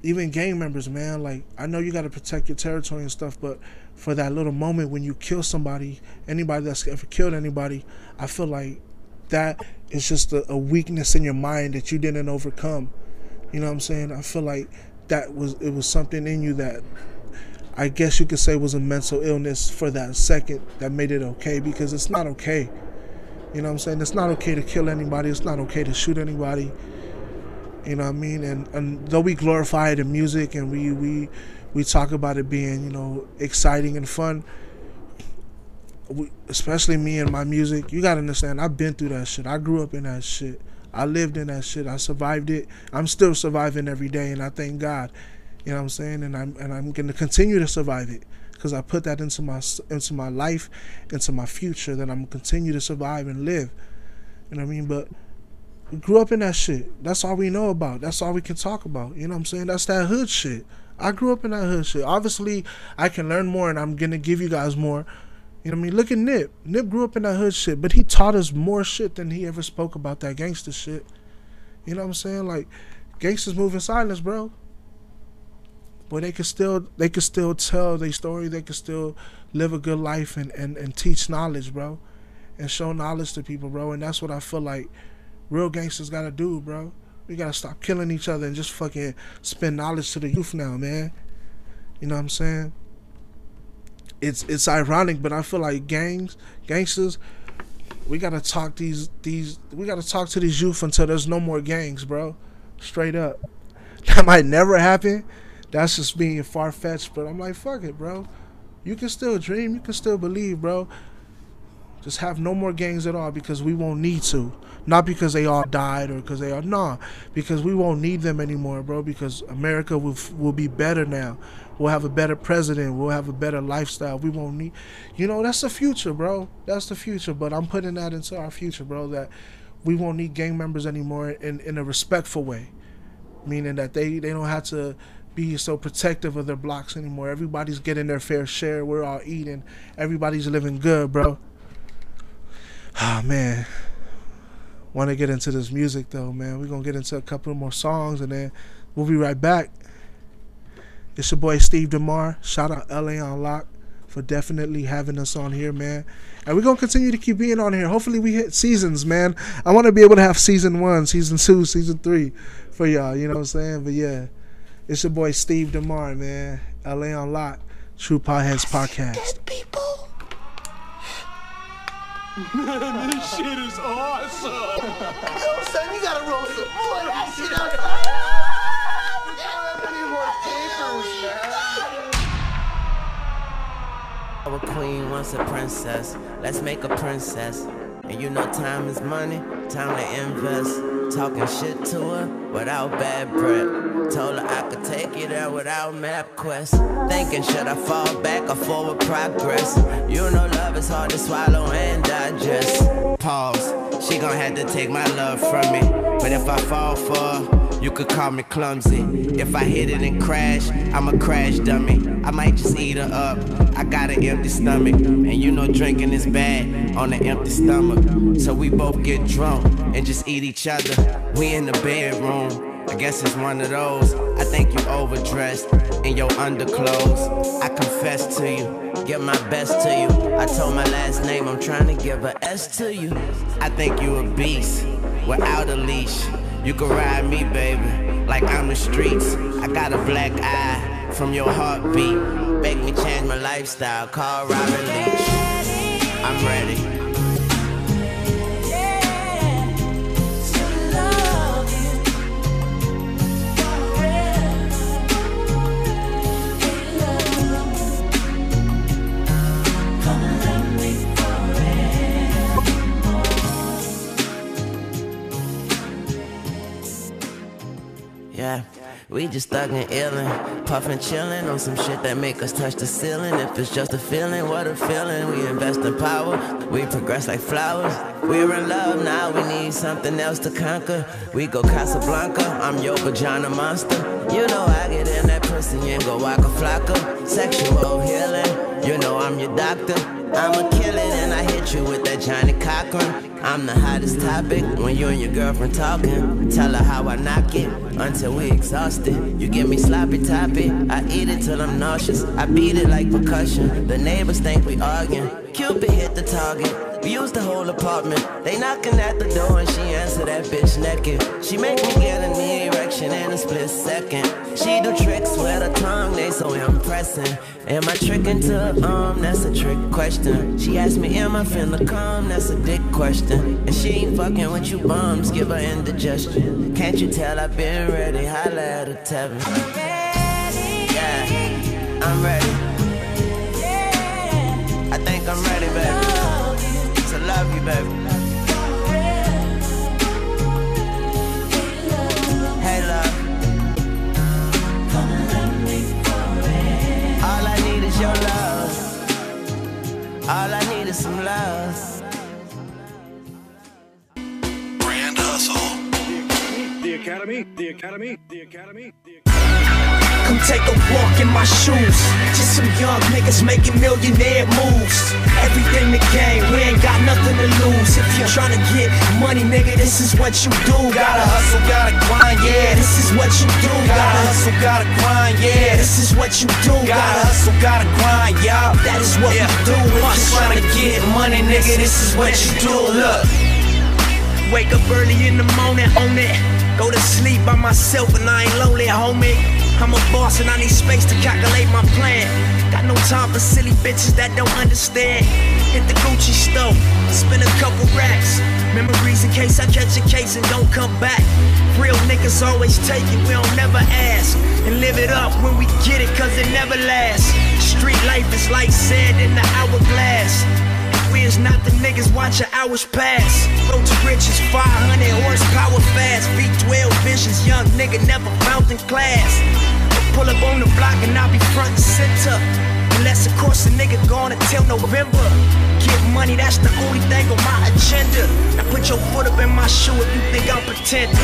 even gang members, man. Like I know you got to protect your territory and stuff, but for that little moment when you kill somebody, anybody that's ever killed anybody, I feel like that is just a, a weakness in your mind that you didn't overcome. You know what I'm saying? I feel like that was it was something in you that I guess you could say was a mental illness for that second that made it okay because it's not okay. You know what I'm saying? It's not okay to kill anybody. It's not okay to shoot anybody. You know what I mean? And and though we glorify it in music and we we we talk about it being you know exciting and fun, especially me and my music, you gotta understand. I've been through that shit. I grew up in that shit. I lived in that shit. I survived it. I'm still surviving every day, and I thank God. You know what I'm saying? And I'm and I'm gonna continue to survive it because I put that into my into my life, into my future. That I'm gonna continue to survive and live. You know what I mean? But we grew up in that shit. That's all we know about. That's all we can talk about. You know what I'm saying? That's that hood shit. I grew up in that hood shit. Obviously, I can learn more, and I'm gonna give you guys more. You know what I mean? Look at Nip. Nip grew up in that hood shit, but he taught us more shit than he ever spoke about that gangster shit. You know what I'm saying? Like, gangsters move in silence, bro. But they could still they could still tell their story. They could still live a good life and, and, and teach knowledge, bro. And show knowledge to people, bro. And that's what I feel like real gangsters gotta do, bro. We gotta stop killing each other and just fucking spend knowledge to the youth now, man. You know what I'm saying? It's it's ironic, but I feel like gangs, gangsters, we gotta talk these these we gotta talk to these youth until there's no more gangs, bro. Straight up. <laughs> That might never happen. That's just being far fetched, but I'm like, fuck it, bro. You can still dream, you can still believe, bro. Just have no more gangs at all because we won't need to. Not because they all died or because they are nah, because we won't need them anymore, bro. Because America will will be better now. We'll have a better president. We'll have a better lifestyle. We won't need, you know, that's the future, bro. That's the future. But I'm putting that into our future, bro. That we won't need gang members anymore in in a respectful way, meaning that they they don't have to be so protective of their blocks anymore. Everybody's getting their fair share. We're all eating. Everybody's living good, bro. <sighs> Ah man, want to get into this music though, man. We're gonna get into a couple more songs and then we'll be right back. It's your boy Steve Demar. Shout out LA on Lock for definitely having us on here, man. And we're gonna continue to keep being on here. Hopefully we hit seasons, man. I wanna be able to have season one, season two, season three for y'all, you know what I'm saying? But yeah. It's your boy Steve Demar, man. LA on Lock. True Podheads Podcast. Dead people. man, <laughs> this shit is awesome. Yo, son, you gotta roll some more of that shit up. Our queen wants a princess. Let's make a princess. And you know time is money, time to invest. Talking shit to her without bad breath. Told her I could take you there without MapQuest. Thinking should I fall back or forward progress? You know love is hard to swallow and digest. Pause. She gon' have to take my love from me. But if I fall for her, You could call me clumsy. If I hit it and crash, I'm a crash dummy. I might just eat her up. I got an empty stomach. And you know drinking is bad on an empty stomach. So we both get drunk and just eat each other. We in the bedroom. I guess it's one of those. I think you overdressed in your underclothes. I confess to you, give my best to you. I told my last name, I'm trying to give a S to you. I think you a beast without a leash. You can ride me, baby, like I'm the streets. I got a black eye from your heartbeat. Make me change my lifestyle, call Robin Leach. I'm ready. Yeah, we just thuggin' illin', puffin' chillin' on some shit that make us touch the ceiling. If it's just a feeling, what a feeling. We invest in power, we progress like flowers. We're in love now, we need something else to conquer. We go Casablanca, I'm your vagina monster. You know I get in that pussy and go Waka Flocka. Sexual healing, you know I'm your doctor. I'ma kill it and I hit you with that Johnnie Cochran. I'm the hottest topic when you and your girlfriend talking. Tell her how I knock it until we exhausted. You give me sloppy toppy, I eat it till I'm nauseous. I beat it like percussion. The neighbors think we arguing. Cupid hit the target. We use the whole apartment. They knocking at the door and she answer that bitch naked. She make me get an erection in a split second. She do tricks with her tongue, they so impressing. Am I tricking to her arm? That's a trick question. She asked me, Am I finna come? That's a dick question. And she ain't fucking with you bums, give her indigestion. Can't you tell I've been ready? Holla at her, Tevin. Yeah, I'm ready. I think I'm ready, baby. To love you, baby. Hey, love. All I need is your love. All I need is some love. Grand hustle. The Academy, the Academy, the Academy, the Academy. Come take a walk in my shoes. Young niggas making millionaire moves. Everything the game, we ain't got nothing to lose. If you're trying to get money, nigga, this is what you do. Gotta hustle, gotta grind, yeah. This is what you do. Gotta hustle, gotta grind, yeah. This is what you do. Gotta hustle, gotta grind, y'all. That is what we do. If you're trying to get money, nigga, this is what you do. Look. Wake up early in the morning, own it. Go to sleep by myself and I ain't lonely, homie. I'm a boss and I need space to calculate my plan. Got no time for silly bitches that don't understand. Hit the Gucci store, spend a couple racks. Memories in case I catch a case and don't come back. Real niggas always take it, we don't never ask. And live it up when we get it, cause it never lasts. Street life is like sand in the hourglass. We is not the niggas watching hours pass. Road to riches, 500 horsepower fast. V12 visions, young nigga never found in class. Pull up on the block and I'll be front and center. Unless, of course, a nigga gone until November. Get money, that's the only thing on my agenda. Now put your foot up in my shoe if you think I'm pretending.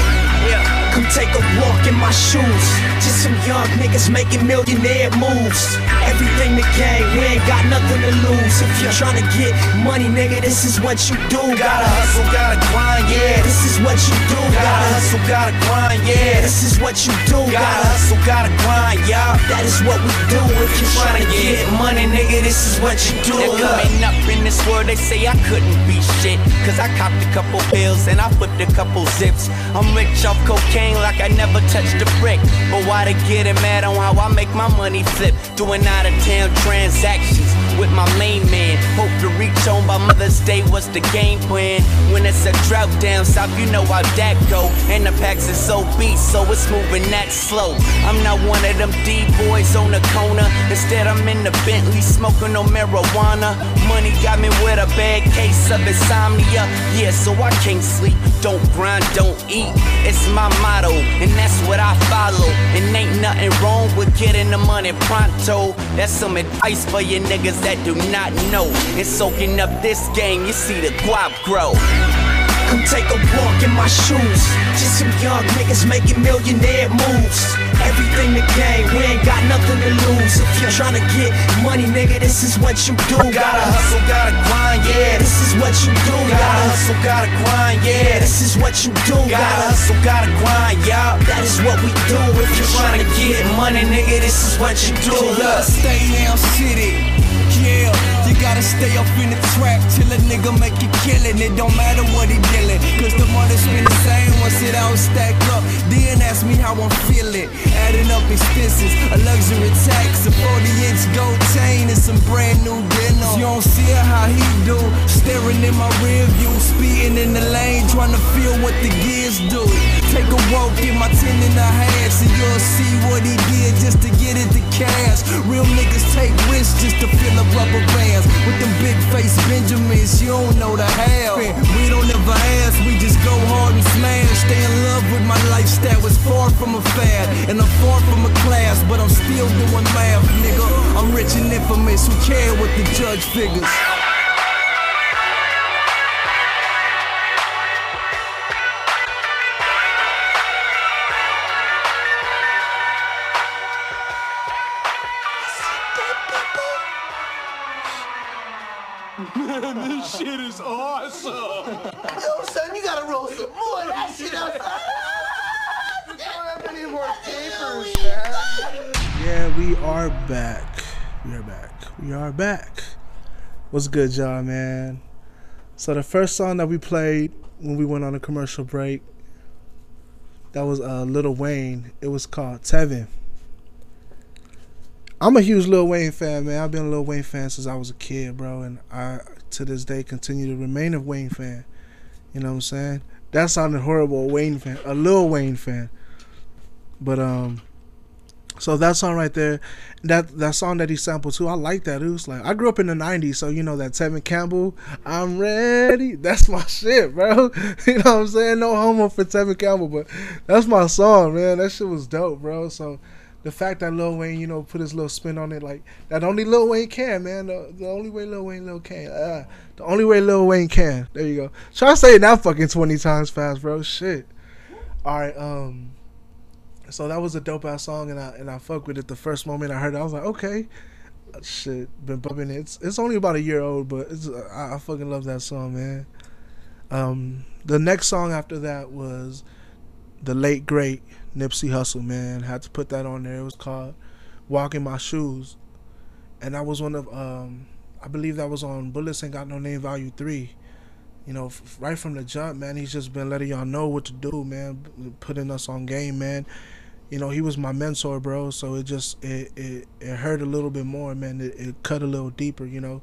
Yeah, come take a walk in my shoes. Just some young niggas making millionaire moves. Everything the game, we ain't got nothing to lose. If you're trying to get money, nigga, this is what you do. Gotta hustle, gotta grind, yeah. This is what you do. Gotta hustle, gotta grind, yeah. This is what you do. Gotta hustle, gotta grind, y'all. That is what we do. If you're trying to get money, nigga, this is what you do. They're coming up in this world, they say I couldn't be shit. Cause I copped a couple pills and I flipped a couple zips. I'm rich off cocaine like I never touched a brick. But why they getting mad on how I make my money flip? Doing out of town transactions with my main man. Hope to reach home by Mother's Day was the game plan. When it's a drought down south, you know how that go. And the packs is so beat, so it's moving that slow. I'm not one of them D-boys on the corner. Instead, I'm in the Bentley smoking no marijuana. Money got me with a bad case of insomnia. Yeah, so I can't sleep. Don't grind, don't eat. It's my motto, and that's what I follow. And ain't nothing wrong with getting the money pronto. That's some advice for you niggas that do not know. And soaking up this game, you see the guap grow. Come take a walk in my shoes. Just some young niggas making millionaire moves. Everything the game, we ain't got nothing to lose. If you're trying to get money, nigga, this is what you do. Gotta hustle, gotta grind, yeah. This is what you do. Gotta hustle, gotta grind, yeah. This is what you do. Gotta hustle, gotta grind, y'all. That is what we do. If you're Trying to get money, nigga, this is what you do. Look, Stay down city. Yeah, you gotta stay up in the trap till a nigga make you killin'. It don't matter what he dealin', cause the money's been the same once it all stack up. Then ask me how I'm feeling. Adding up expenses, a luxury tax, a 40 inch gold chain, and some brand new denim. You don't see how he do. Staring in my rear view, speeding in the lane, trying to feel what the gears do. Take a walk, get my 10 in the hands, and you'll see what he did just to get it to cash. Real niggas take risks just to fill up rubber bands. With them big face Benjamins, you don't know the half. We don't ever ask, we just go hard and smash. Stay in love with my lifestyle, it's far from a fad. And I'm far from a class, but I'm still doing math, nigga. I'm rich and infamous, who care what the judge figures? This shit is awesome. Yo, son, you gotta roll some more of that shit up. We don't have any more papers, man. Yeah, we are back. We are back. We are back. What's good, y'all, man? So the first song that we played when we went on a commercial break, that was uh, Lil Wayne. It was called Tevin. I'm a huge Lil Wayne fan, man. I've been a Lil Wayne fan since I was a kid, bro, and I to this day continue to remain a Wayne fan. You know what I'm saying? That sounded horrible, a Wayne fan, a Lil Wayne fan. But um, so that song right there, that that song that he sampled too, I like that. It was like I grew up in the '90s, so you know that Tevin Campbell, I'm ready. <laughs> That's my shit, bro. <laughs> You know what I'm saying? No homo for Tevin Campbell, but that's my song, man. That shit was dope, bro. So the fact that Lil Wayne, you know, put his little spin on it, like that only Lil Wayne can, man. The, the only way Lil Wayne Lil can, uh, the only way Lil Wayne can. There you go. Try it now, fucking twenty times fast, bro. Shit. All right, um. So that was a dope ass song, and I and I fuck with it. The first moment I heard it, I was like, okay, shit, been bumping it. It's it's only about a year old, but it's I, I fucking love that song, man. Um, the next song after that was the late great Nipsey Hussle, man. Had to put that on there. It was called Walking My Shoes," and that was one of um, I believe that was on Bullets Ain't Got No Name Volume Three. You know, right from the jump, man. He's just been letting y'all know what to do, man. Putting us on game, man. You know, he was my mentor, bro. So it just it it, it hurt a little bit more, man. It, it cut a little deeper, you know.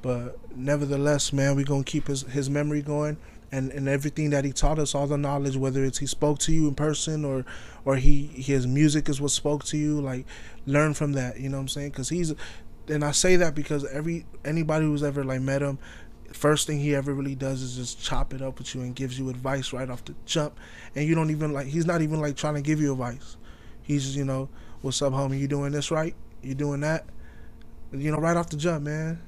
But nevertheless, man, we gonna keep his his memory going and, and everything that he taught us, all the knowledge, whether it's he spoke to you in person or or he his music is what spoke to you, like learn from that. You know what I'm saying? Because he's, and I say that because every anybody who's ever like met him, first thing he ever really does is just chop it up with you and gives you advice right off the jump, and you don't even like he's not even like trying to give you advice. He's just you know, what's up, homie? You doing this right? You doing that? You know, right off the jump, man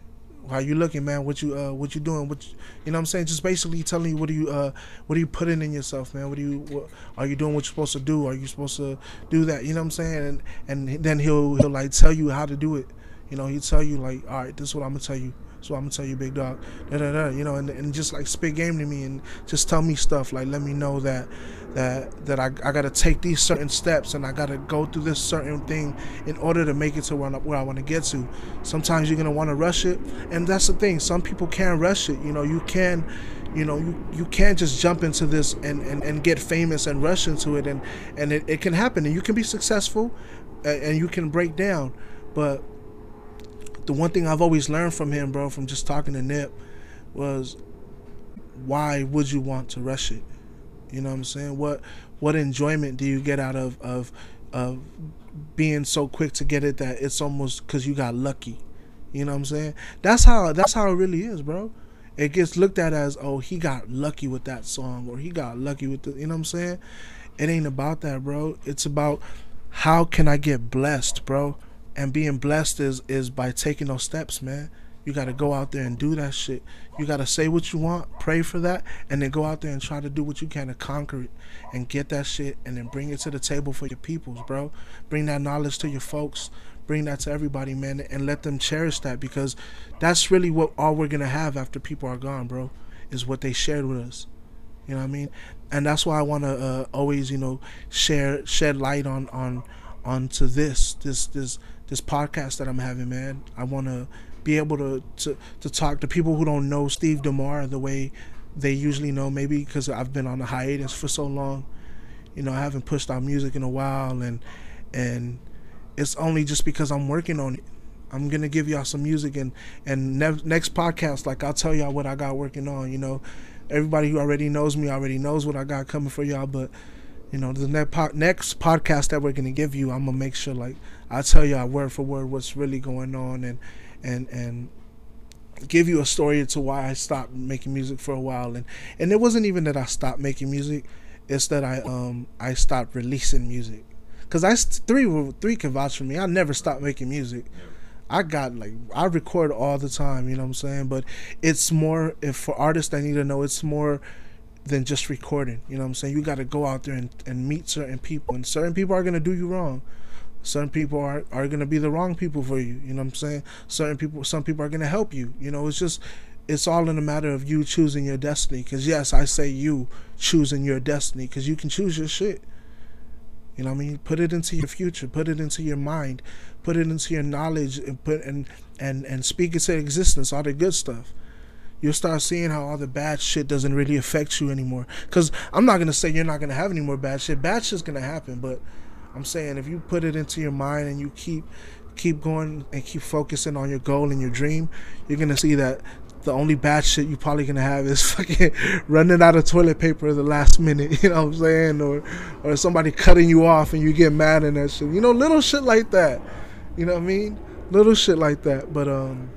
how you looking, man? What you uh what you doing? What you, you know what I'm saying? Just basically telling you what do you uh what are you putting in yourself, man? What do you what, are you doing what you're supposed to do? Are you supposed to do that? You know what I'm saying? And and then he'll he'll like tell you how to do it. You know, he'll tell you like, all right, this is what I'm gonna tell you. So I'm gonna tell you, big dog. Da, da, da, you know, and, and just like spit game to me and just tell me stuff. Like let me know that that that I, I gotta take these certain steps and I gotta go through this certain thing in order to make it to where, I- where I want to get to. Sometimes you're gonna want to rush it, and that's the thing. Some people can't rush it. You know, you can. You know, you, you can't just jump into this and, and, and get famous and rush into it, and, and it, it can happen, and you can be successful, and, and you can break down. But the one thing I've always learned from him, bro, from just talking to Nip, was why would you want to rush it? You know what I'm saying? What what enjoyment do you get out of of of being so quick to get it that it's almost because you got lucky? You know what I'm saying? That's how that's how it really is, bro. It gets looked at as oh he got lucky with that song or he got lucky with the you know what I'm saying? It ain't about that, bro. It's about how can I get blessed, bro? And being blessed is is by taking those steps, man. You got to go out there and do that shit. You got to say what you want, pray for that, and then go out there and try to do what you can to conquer it and get that shit and then bring it to the table for your peoples, bro. Bring that knowledge to your folks. Bring that to everybody, man, and let them cherish that because that's really what all we're gonna have after people are gone, bro. Is what they shared with us. You know what I mean? And that's why I want to uh, always, you know, share shed light on on onto this this this this podcast that I'm having, man. I want to be able to, to to talk to people who don't know Steve Demar the way they usually know, maybe because I've been on a hiatus for so long. You know, I haven't pushed out music in a while, and and it's only just because I'm working on it. I'm gonna give y'all some music and and ne- next podcast, like I'll tell y'all what I got working on. You know, everybody who already knows me already knows what I got coming for y'all, but you know, the next next podcast that we're gonna give you, I'm gonna make sure like I tell y'all word for word what's really going on and and and give you a story to why I stopped making music for a while and and it wasn't even that I stopped making music, it's that I um I stopped releasing music. Cause I three three can vouch for me. I never stopped making music. I got like I record all the time, you know what I'm saying? But it's more if for artists I need to know it's more than just recording. You know what I'm saying? You gotta go out there and, and meet certain people and certain people are gonna do you wrong. Certain people are, are gonna be the wrong people for you, you know what I'm saying? Certain people some people are gonna help you. You know, it's just it's all in a matter of you choosing your destiny. Cause yes, I say you choosing your destiny, cause you can choose your shit. You know what I mean? Put it into your future. Put it into your mind. Put it into your knowledge and put and and and speak it to existence. All the good stuff. You'll start seeing how all the bad shit doesn't really affect you anymore. Cause I'm not gonna say you're not gonna have any more bad shit. Bad shit's gonna happen, but I'm saying if you put it into your mind and you keep keep going and keep focusing on your goal and your dream, you're gonna see that the only bad shit you probably gonna have is <laughs> fucking running out of toilet paper at the last minute, <laughs> you know what I'm saying? Or or somebody cutting you off and you get mad and that shit. You know, little shit like that. You know what I mean? Little shit like that. But um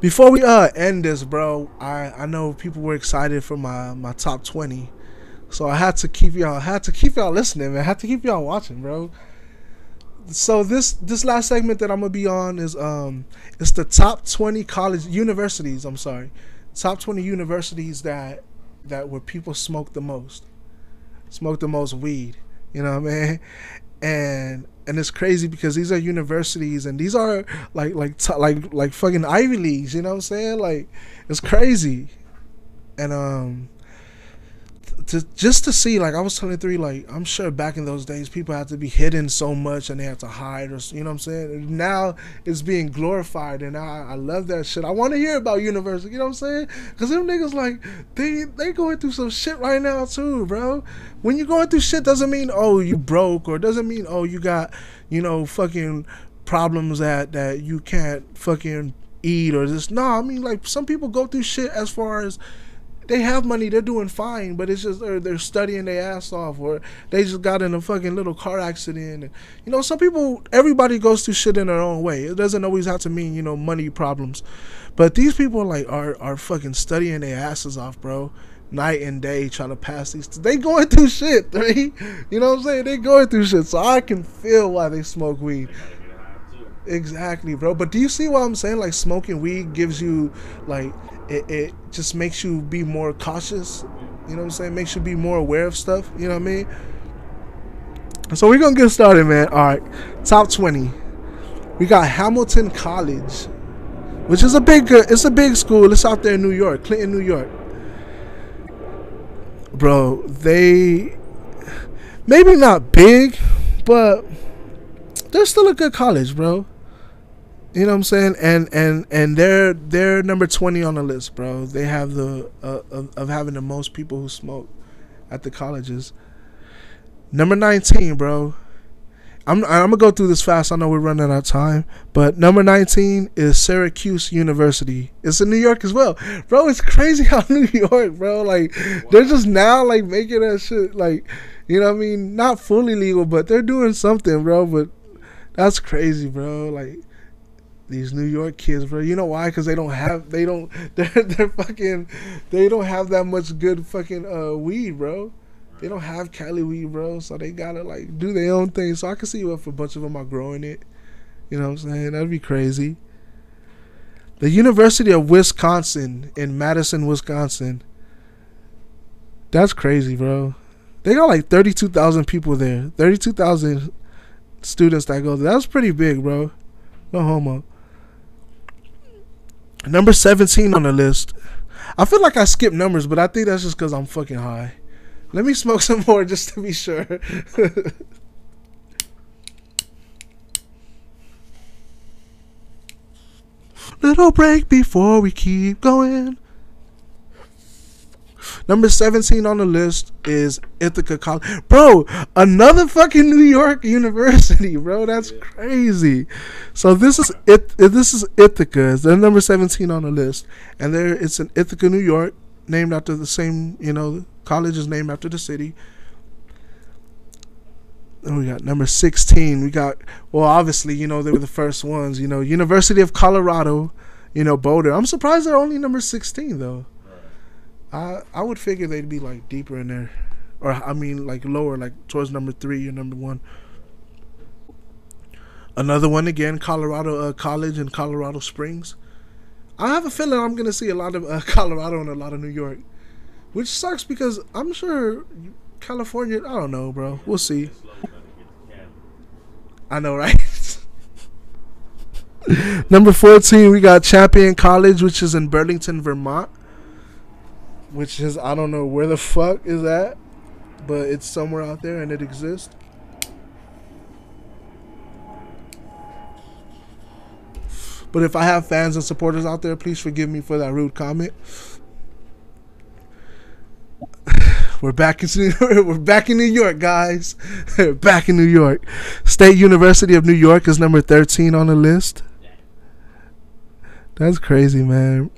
before we uh end this, bro, I I know people were excited for my my top 20. So I had to keep y'all I had to keep y'all listening, man. I had to keep y'all watching, bro so this this last segment that I'm gonna be on is um it's the top 20 college universities. I'm sorry, top 20 universities that that where people smoke the most, smoke the most weed. You know what I mean? And and it's crazy because these are universities and these are like like t- like like fucking Ivy leagues. You know what I'm saying? Like it's crazy. And um to just to see like I was telling three like I'm sure back in those days people had to be hidden so much and they had to hide or you know what I'm saying? Now it's being glorified and I, I love that shit. I want to hear about university you know what I'm saying? Because them niggas like they they going through some shit right now too bro. When you're going through shit doesn't mean oh you broke or doesn't mean oh you got you know fucking problems that that you can't fucking eat or just no I mean like some people go through shit as far as they have money, they're doing fine, but it's just they're, they're studying their ass off, or they just got in a fucking little car accident. And, you know, some people, everybody goes through shit in their own way. It doesn't always have to mean you know money problems, but these people like are are fucking studying their asses off, bro. Night and day trying to pass these. They going through shit, <laughs> right? You know what I'm saying? They going through shit, so I can feel why they smoke weed. Exactly, bro. But do you see what I'm saying? Like smoking weed gives you like it, it just makes you be more cautious. You know what I'm saying? Makes you be more aware of stuff. You know what I mean? So we're gonna get started, man. All right, top twenty. We got Hamilton College, which is a big. It's a big school. It's out there in New York, Clinton, New York. Bro, they maybe not big, but they're still a good college, bro. You know what I'm saying? And and and they're they're number 20 on the list, bro. They have the uh, of, of having the most people who smoke at the colleges. Number 19, bro. I'm I'm gonna go through this fast. I know we're running out of time, but number 19 is Syracuse University. It's in New York as well, bro. It's crazy how <laughs> New York, bro. Like they're just now like making that shit like, you know what I mean? Not fully legal, but they're doing something, bro. But that's crazy, bro. Like these New York kids, bro. You know why? Because they don't have, they don't, <laughs> they're, they're fucking, they don't have that much good fucking uh, weed, bro. They don't have Cali weed, bro. So they gotta like do their own thing. So I can see if a bunch of them are growing it. You know what I'm saying? That'd be crazy. The University of Wisconsin in Madison, Wisconsin. That's crazy, bro. They got like 32,000 people there. 32,000 students that go there. That's pretty big, bro. No homo. Number 17 on the list. I feel like I skipped numbers, but I think that's just because I'm fucking high. Let me smoke <laughs> some more just to be sure. <laughs> Little break before we keep going. Number 17 on the list is Ithaca College. Bro, another fucking New York <laughs> university, bro. That's crazy. So this is it this is Ithaca. They're number 17 on the list. And there it's in Ithaca, New York, named after the same, you know, college is named after the city. And we got number 16. We got, well, obviously, you know, they were the first ones. You know, University of Colorado, you know, Boulder. I'm surprised they're only number 16, though. I I would figure they'd be like deeper in there, or I mean like lower, like towards number three or number one. Another one again, Colorado uh, College in Colorado Springs. I have a feeling I'm gonna see a lot of uh, <laughs> Colorado and a lot of New York, which sucks because I'm sure California. I don't know, bro. We'll see. I know, right? <laughs> Number 14, we got Champlain College, which is in Burlington, Vermont. Which is, I don't know where the <laughs> fuck is that, but it's somewhere out there and it exists. But if I have fans and supporters out there, please forgive me for that rude comment. <sighs> We're back in <laughs> we're back in New York, guys. <laughs> back in New York. State University of New York is number 13 on the list. That's crazy, man.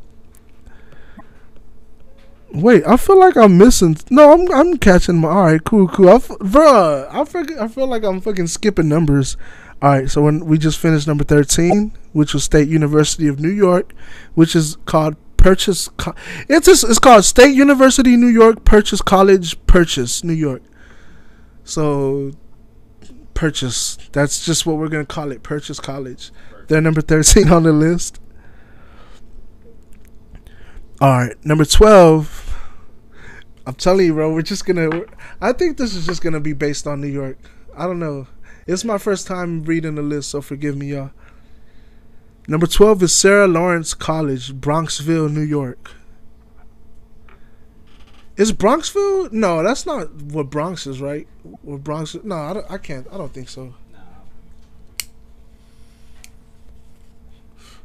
Wait, I feel like I'm missing. No, I'm I'm catching my. All right, cool, cool. I f- bruh, I fucking, I feel like I'm fucking skipping numbers. All right, so when we just finished number 13, which was State University of New York, which is called Purchase. Co- it's just, it's called State University New York Purchase College Purchase New York. So Purchase. That's just what we're gonna call it. Purchase College. They're number 13 on the list. All right, number 12. I'm telling you, bro, we're just gonna. I think this is just gonna be based on New York. I don't know. It's my first time reading the list, so forgive me, y'all. Number 12 is Sarah Lawrence College, Bronxville, New York. Is Bronxville? No, that's not what Bronx is, right? What Bronx? No, I, I can't. I don't think so.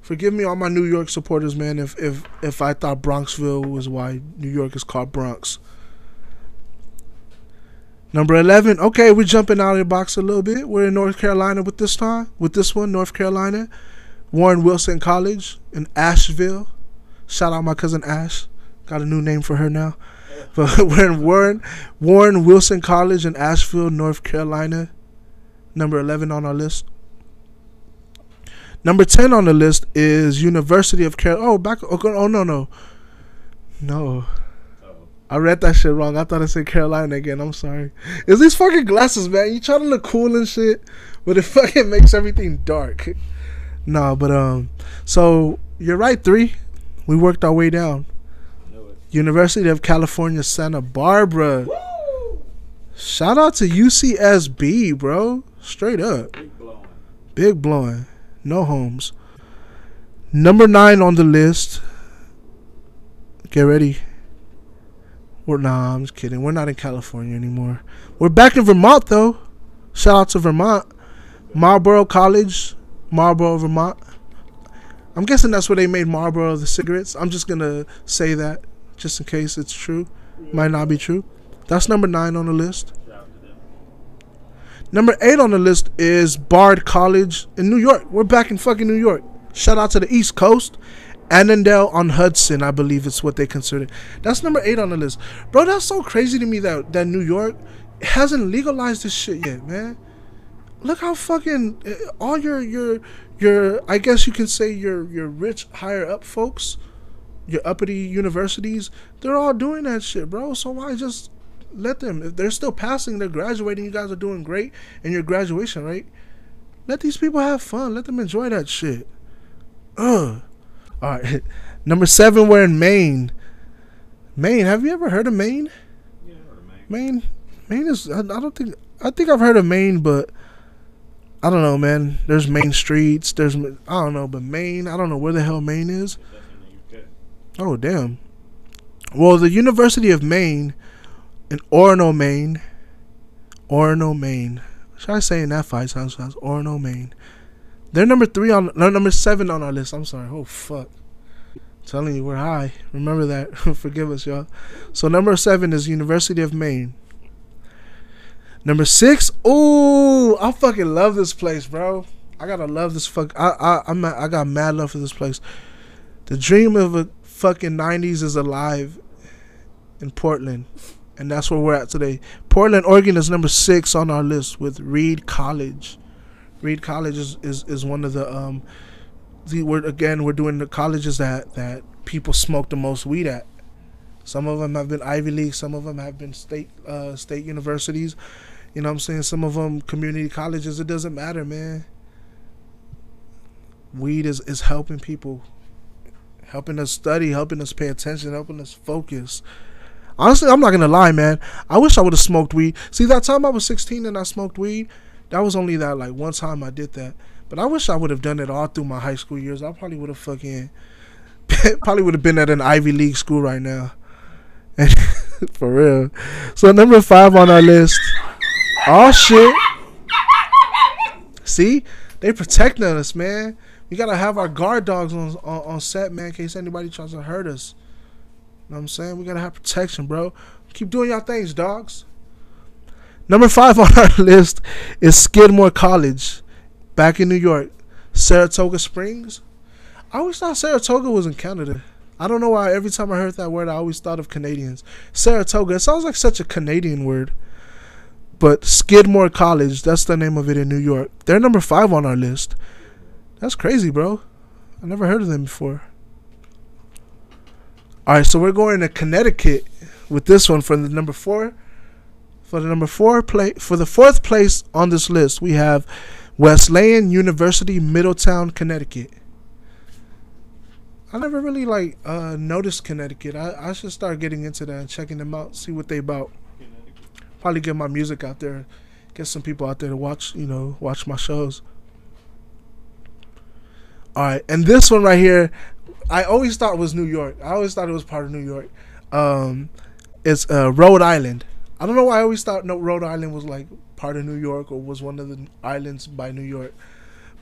Forgive me, all my New York supporters, man. If if if I thought Bronxville was why New York is called Bronx. Number eleven. Okay, we're jumping out of the box a little bit. We're in North Carolina with this time. With this one, North Carolina, Warren Wilson College in Asheville. Shout out my cousin Ash. Got a new name for her now. <laughs> But we're in Warren Warren Wilson College in Asheville, North Carolina. Number eleven on our list. Number ten on the list is University of Carolina. Oh, back. Okay, oh no no, no. I read that shit wrong. I thought I said Carolina again. I'm sorry. It's these fucking glasses, man. You try to look cool and shit, but it <laughs> fucking makes everything dark. No, but um, so you're right. Three, we worked our way down. University of California, Santa Barbara. Shout out to UCSB, bro. Straight up. Big blowing. No homes. Number nine on the list. Get ready. We're nah, I'm just kidding. We're not in California anymore. We're back in Vermont though. Shout out to Vermont. Marlboro College, Marlboro, Vermont. I'm guessing that's where they made Marlboro the cigarettes. I'm just gonna say that just in case it's true. Might not be true. That's number nine on the list. Number eight on the list is Bard College in New York. We're back in fucking New York. Shout out to the East Coast. Annandale on Hudson, I believe it's what they consider. That's number eight on the list. Bro, that's so crazy to me that, that New York hasn't legalized this shit yet, man. Look how fucking eh, all your your your I guess you can say your your rich higher up folks, your uppity universities, they're all doing that shit, bro. So why just let them if they're still passing, they're graduating, you guys are doing great in your graduation right? Let these people have fun. Let them enjoy that shit. Ugh. All right. <laughs> Number seven, we're in Maine. Maine. Have you ever heard of Maine? Yeah, heard of Maine? Maine. Maine is. I, I don't think. I think I've heard of Maine, but I don't know, man. There's Main streets. There's. I don't know, but Maine. I don't know where the hell Maine is. Oh damn. Well, the University of Maine in Orono, Maine. Orono, Maine. Should I say in that five sounds fast? Orono, Maine. They're number three on no number seven on our list. I'm sorry. Oh fuck. telling you we're high. Remember that. <laughs> Forgive us, y'all. So number seven is University of Maine. Number six. Ooh, I fucking love this place, bro. I gotta love this fuck. I I I'm I got mad love for this place. The dream of a fucking '90s is alive in Portland, and that's where we're at today. Portland, Oregon is number six on our list with Reed College. Reed College is, is, is one of the um the we're again we're doing the colleges that that people smoke the most weed at. Some of them have been Ivy League, some of them have been state uh, state universities. You know what I'm saying? Some of them community colleges. It doesn't matter, man. Weed is is helping people, helping us study, helping us pay attention, helping us focus. Honestly, I'm not gonna lie, man. I wish I would have smoked weed. See, that time I was 16 and I smoked weed, that was only that like one time I did that. But I wish I would have done it all through my high school years. I probably would have fucking <laughs> probably would have been at an Ivy League school right now. <laughs> For real. So number five on our list. Oh shit. See, they protecting us, man. We gotta have our guard dogs on on, on set, man, in case anybody tries to hurt us. Know what I'm saying? We gotta have protection, bro. Keep doing y'all things, dogs. Number five <laughs> on our list is Skidmore College, back in New York, Saratoga Springs. I always thought Saratoga was in Canada. I don't know why. Every time I heard that word, I always thought of Canadians. Saratoga. It sounds like such a Canadian word. But Skidmore College, that's the name of it in New York. They're number five on our list. That's crazy, bro. I never heard of them before. All right, so we're going to Connecticut with this one for the number four. For the number four play for the fourth place on this list, we have Wesleyan University, Middletown, Connecticut. I never really like uh, noticed Connecticut. I, I should start getting into that and checking them out, see what they about. Probably get my music out there, get some people out there to watch, you know, watch my shows. All right, and this one right here, I always thought it was New York. I always thought it was part of New York. Um, it's uh, Rhode Island. I don't know why I always thought no, Rhode Island was like part of New York or was one of the islands by New York.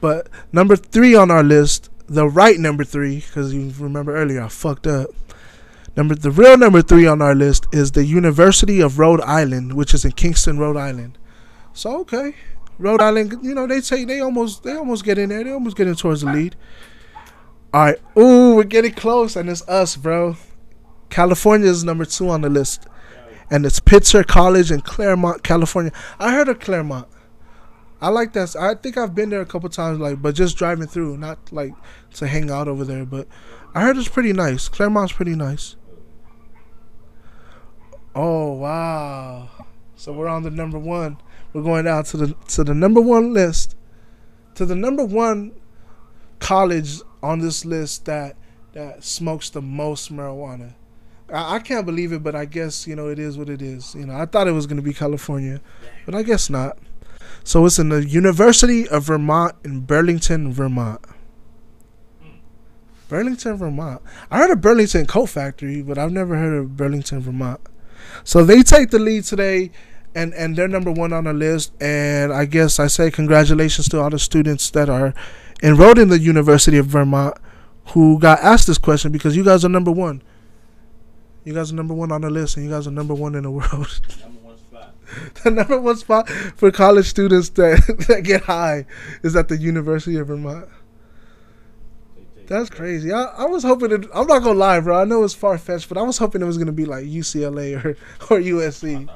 But number three on our list, the right number three, because you remember earlier I fucked up. Number the real number three on our list is the University of Rhode Island, which is in Kingston, Rhode Island. So okay, Rhode Island, you know they take they almost they almost get in there. They almost get in towards the lead. All right, ooh, we're getting close, and it's us, bro. California is number two on the list, and it's Pitzer College in Claremont, California. I heard of Claremont. I like that. I think I've been there a couple times, like, but just driving through, not like to hang out over there. But I heard it's pretty nice. Claremont's pretty nice. Oh wow! So we're on the number one. We're going down to the to the number one list, to the number one college on this list that that smokes the most marijuana. I, I can't believe it, but I guess you know it is what it is. You know, I thought it was going to be California, but I guess not. So it's in the University of Vermont in Burlington, Vermont. Burlington, Vermont. I heard of Burlington Coat Factory, but I've never heard of Burlington, Vermont. So they take the lead today, and and they're number one on the list. And I guess I say congratulations to all the students that are enrolled in the University of Vermont who got asked this question because you guys are number one. You guys are number one on the list, and you guys are number one in the world. <laughs> the number one spot for college students that, <laughs> that get high is at the University of Vermont. That's crazy. I, I was hoping it. I'm not gonna lie, bro. I know it's far fetched, but I was hoping it was gonna be like UCLA or <laughs> or USC.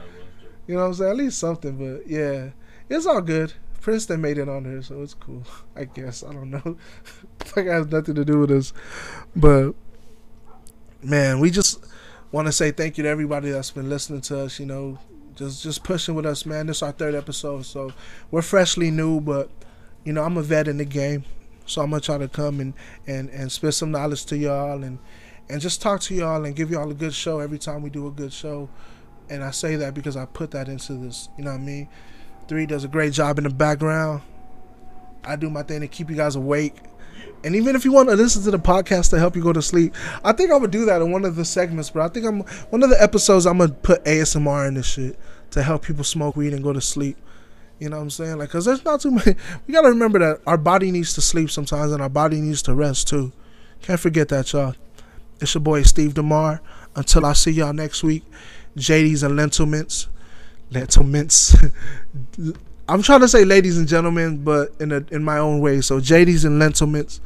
You know what I'm saying? At least something. But yeah, it's all good. Princeton made it on there, so it's cool. <laughs> I guess I don't know. <laughs> like it has nothing to do with us, but man, we just want to say thank you to everybody that's been listening to us. You know, just just pushing with us, man. This is our third episode, so we're freshly new, but you know I'm a vet in the game. So I'm gonna try to come and and and spit some knowledge to y'all and and just talk to y'all and give y'all a good show every time we do a good show. And I say that because I put that into this. You know what I mean? Three does a great job in the background. I do my thing to keep you guys awake. And even if you want to listen to the podcast to help you go to sleep, I think I would do that in one of the segments. But I think I'm one of the episodes. I'm gonna put ASMR in this shit to help people smoke weed and go to sleep. You know what I'm saying? Like, cause there's not too many. <laughs> We gotta remember that our body needs to sleep sometimes, and our body needs to rest too. Can't forget that, y'all. It's your boy Steve Demar. Until I see y'all next week, JD's and Lentil Mints. Lentil Mints. I'm trying to say ladies and gentlemen, but in a, in my own way. So JD's and Lentil Mints.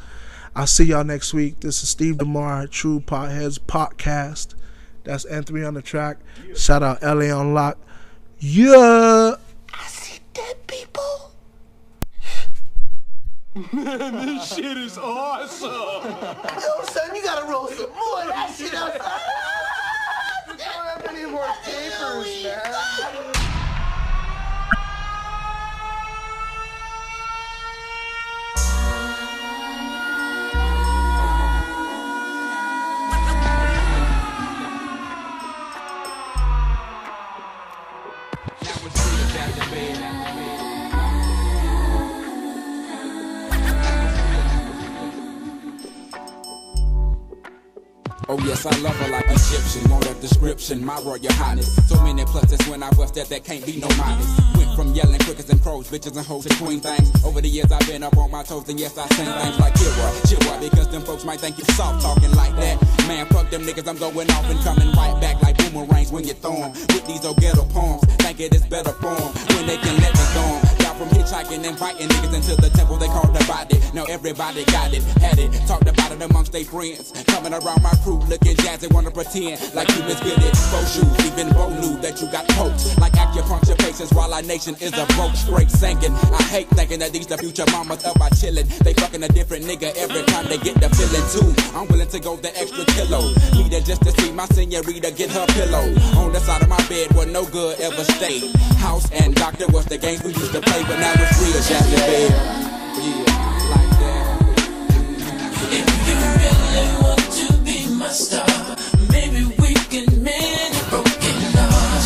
I'll see y'all next week. This is Steve Demar, True Potheads Podcast. That's N3 on the track. Shout out LA on lock. Yeah. I see dead people. Man, this shit is awesome. Yo, son, you gotta roll some more of that shit up. I don't have any more <laughs> papers, man. Oh yes, I love her like Egyptian. Want a description, my royal highness. So many pluses when I bust that, there can't be no minus. Went from yelling quickers and pros, bitches and hoes to queen things. Over the years I've been up on my toes, and yes I sing things like Kira, Chihuahua, because them folks might think you soft talking like that. Man, fuck them niggas, I'm going off and coming right back like boomerangs when you throw 'em. With these old ghetto poems, think it is better form when they can let me go from hitchhiking and fighting niggas until the temple they called the body. Now everybody got it, had it, talked about it amongst their friends. Coming around my crew looking jazzy, wanna pretend like you good at faux shoes. Even Bo knew that you got poked like acupuncture patients while our nation is a broke straight sinking. I hate thinking that these the future mamas up by chillin'. They fucking a different nigga every time they get the feeling too. I'm willing to go the extra kilo. Need it just to see my senorita get her pillow. On the side of my bed where no good ever stayed. House and doctor was the games we used to play, but now it's real Jazzy bed. Yeah, like that. want to be my star. Maybe we can mend a broken heart.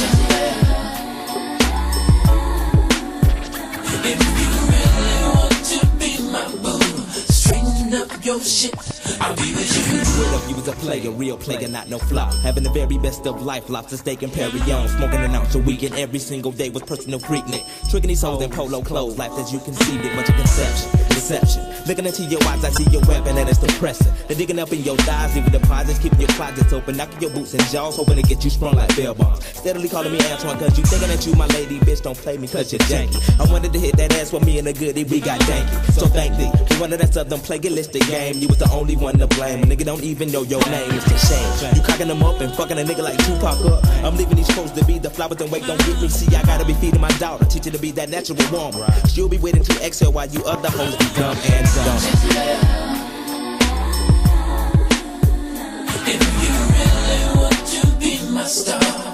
If you really want to be my boo, straighten up your shit. I'll be with you. What if you was a player, real player, not no flop? Having the very best of life, lobster steak and Perry on. Smoking an ounce a week and every single day with personal freaknik. Tricking these hoes in polo clothes, life as you conceived it, but your conception, deception. Looking into your eyes, I see your weapon and it's depressing. They're digging up in your thighs, leaving deposits, keeping your closets open, knocking your boots and jaws, hoping to get you sprung like bell bombs. Steadily calling me Antoine, cause you thinking that you my lady, bitch, don't play me cause you're janky. I wanted to hit that ass with me and a goodie, we got danky. So thank thee, one of that southern plagiaristic game, you was the only one to blame. A nigga don't even know your name, it's a shame. You cocking them up and fucking a nigga like Tupac up. I'm leaving these clothes to be the flowers and wait, don't get me. See, I gotta be feeding my daughter, teaching to be that natural woman. She'll be waiting to exhale while you other hoes be dumb and dumb. If you really want to be my star,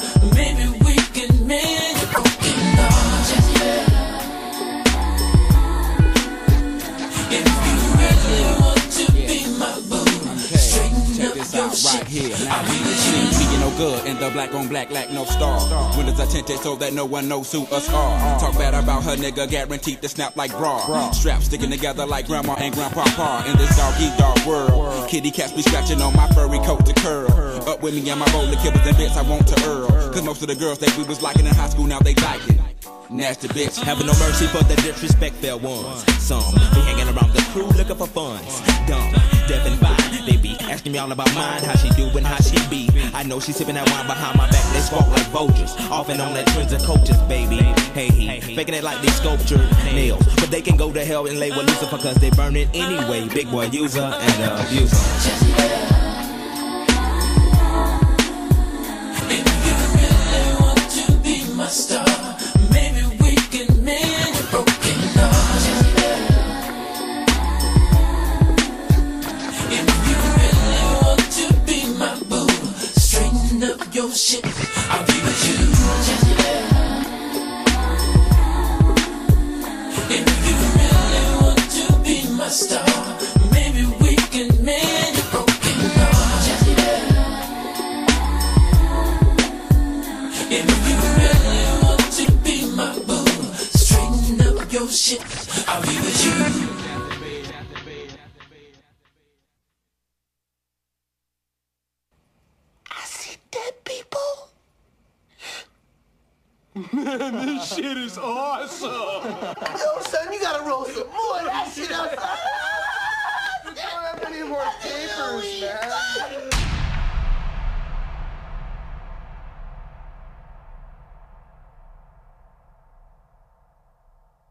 out shit. right here. Now we see no good in the black on black lack no star. Windows are tinted so that no one knows who us are. Talk bad about her nigga, guaranteed to snap like bra. Straps sticking together like grandma and grandpapa in this dog eat dog world. Kitty cats be scratching on my furry coat to curl. Up with me and my of kibbles and bits I want to earl. Cause most of the girls that we was liking in high school now they like it. Nasty bitch. Having no mercy for the disrespect fair ones. Some be hanging around the crew looking for funds. Dumb, deaf and. They be asking me all about mine, how she do and how she be. I know she sipping that wine behind my back. They squawk like vultures. Off and on that trends and coaches, baby. Hey, he faking it like they sculpture nails. But they can go to hell and lay with Lucifer cause they burn it anyway. Big Boi user and uh, abuser. really I'll be with you. If you really want to be my star. Maybe we can mend your broken heart. If you really want to be my boo, straighten up your shit. I'll be with you. Man, this shit is awesome. Yo, son, you gotta roll some more of that shit outside. <laughs> We don't have any more tapers, man.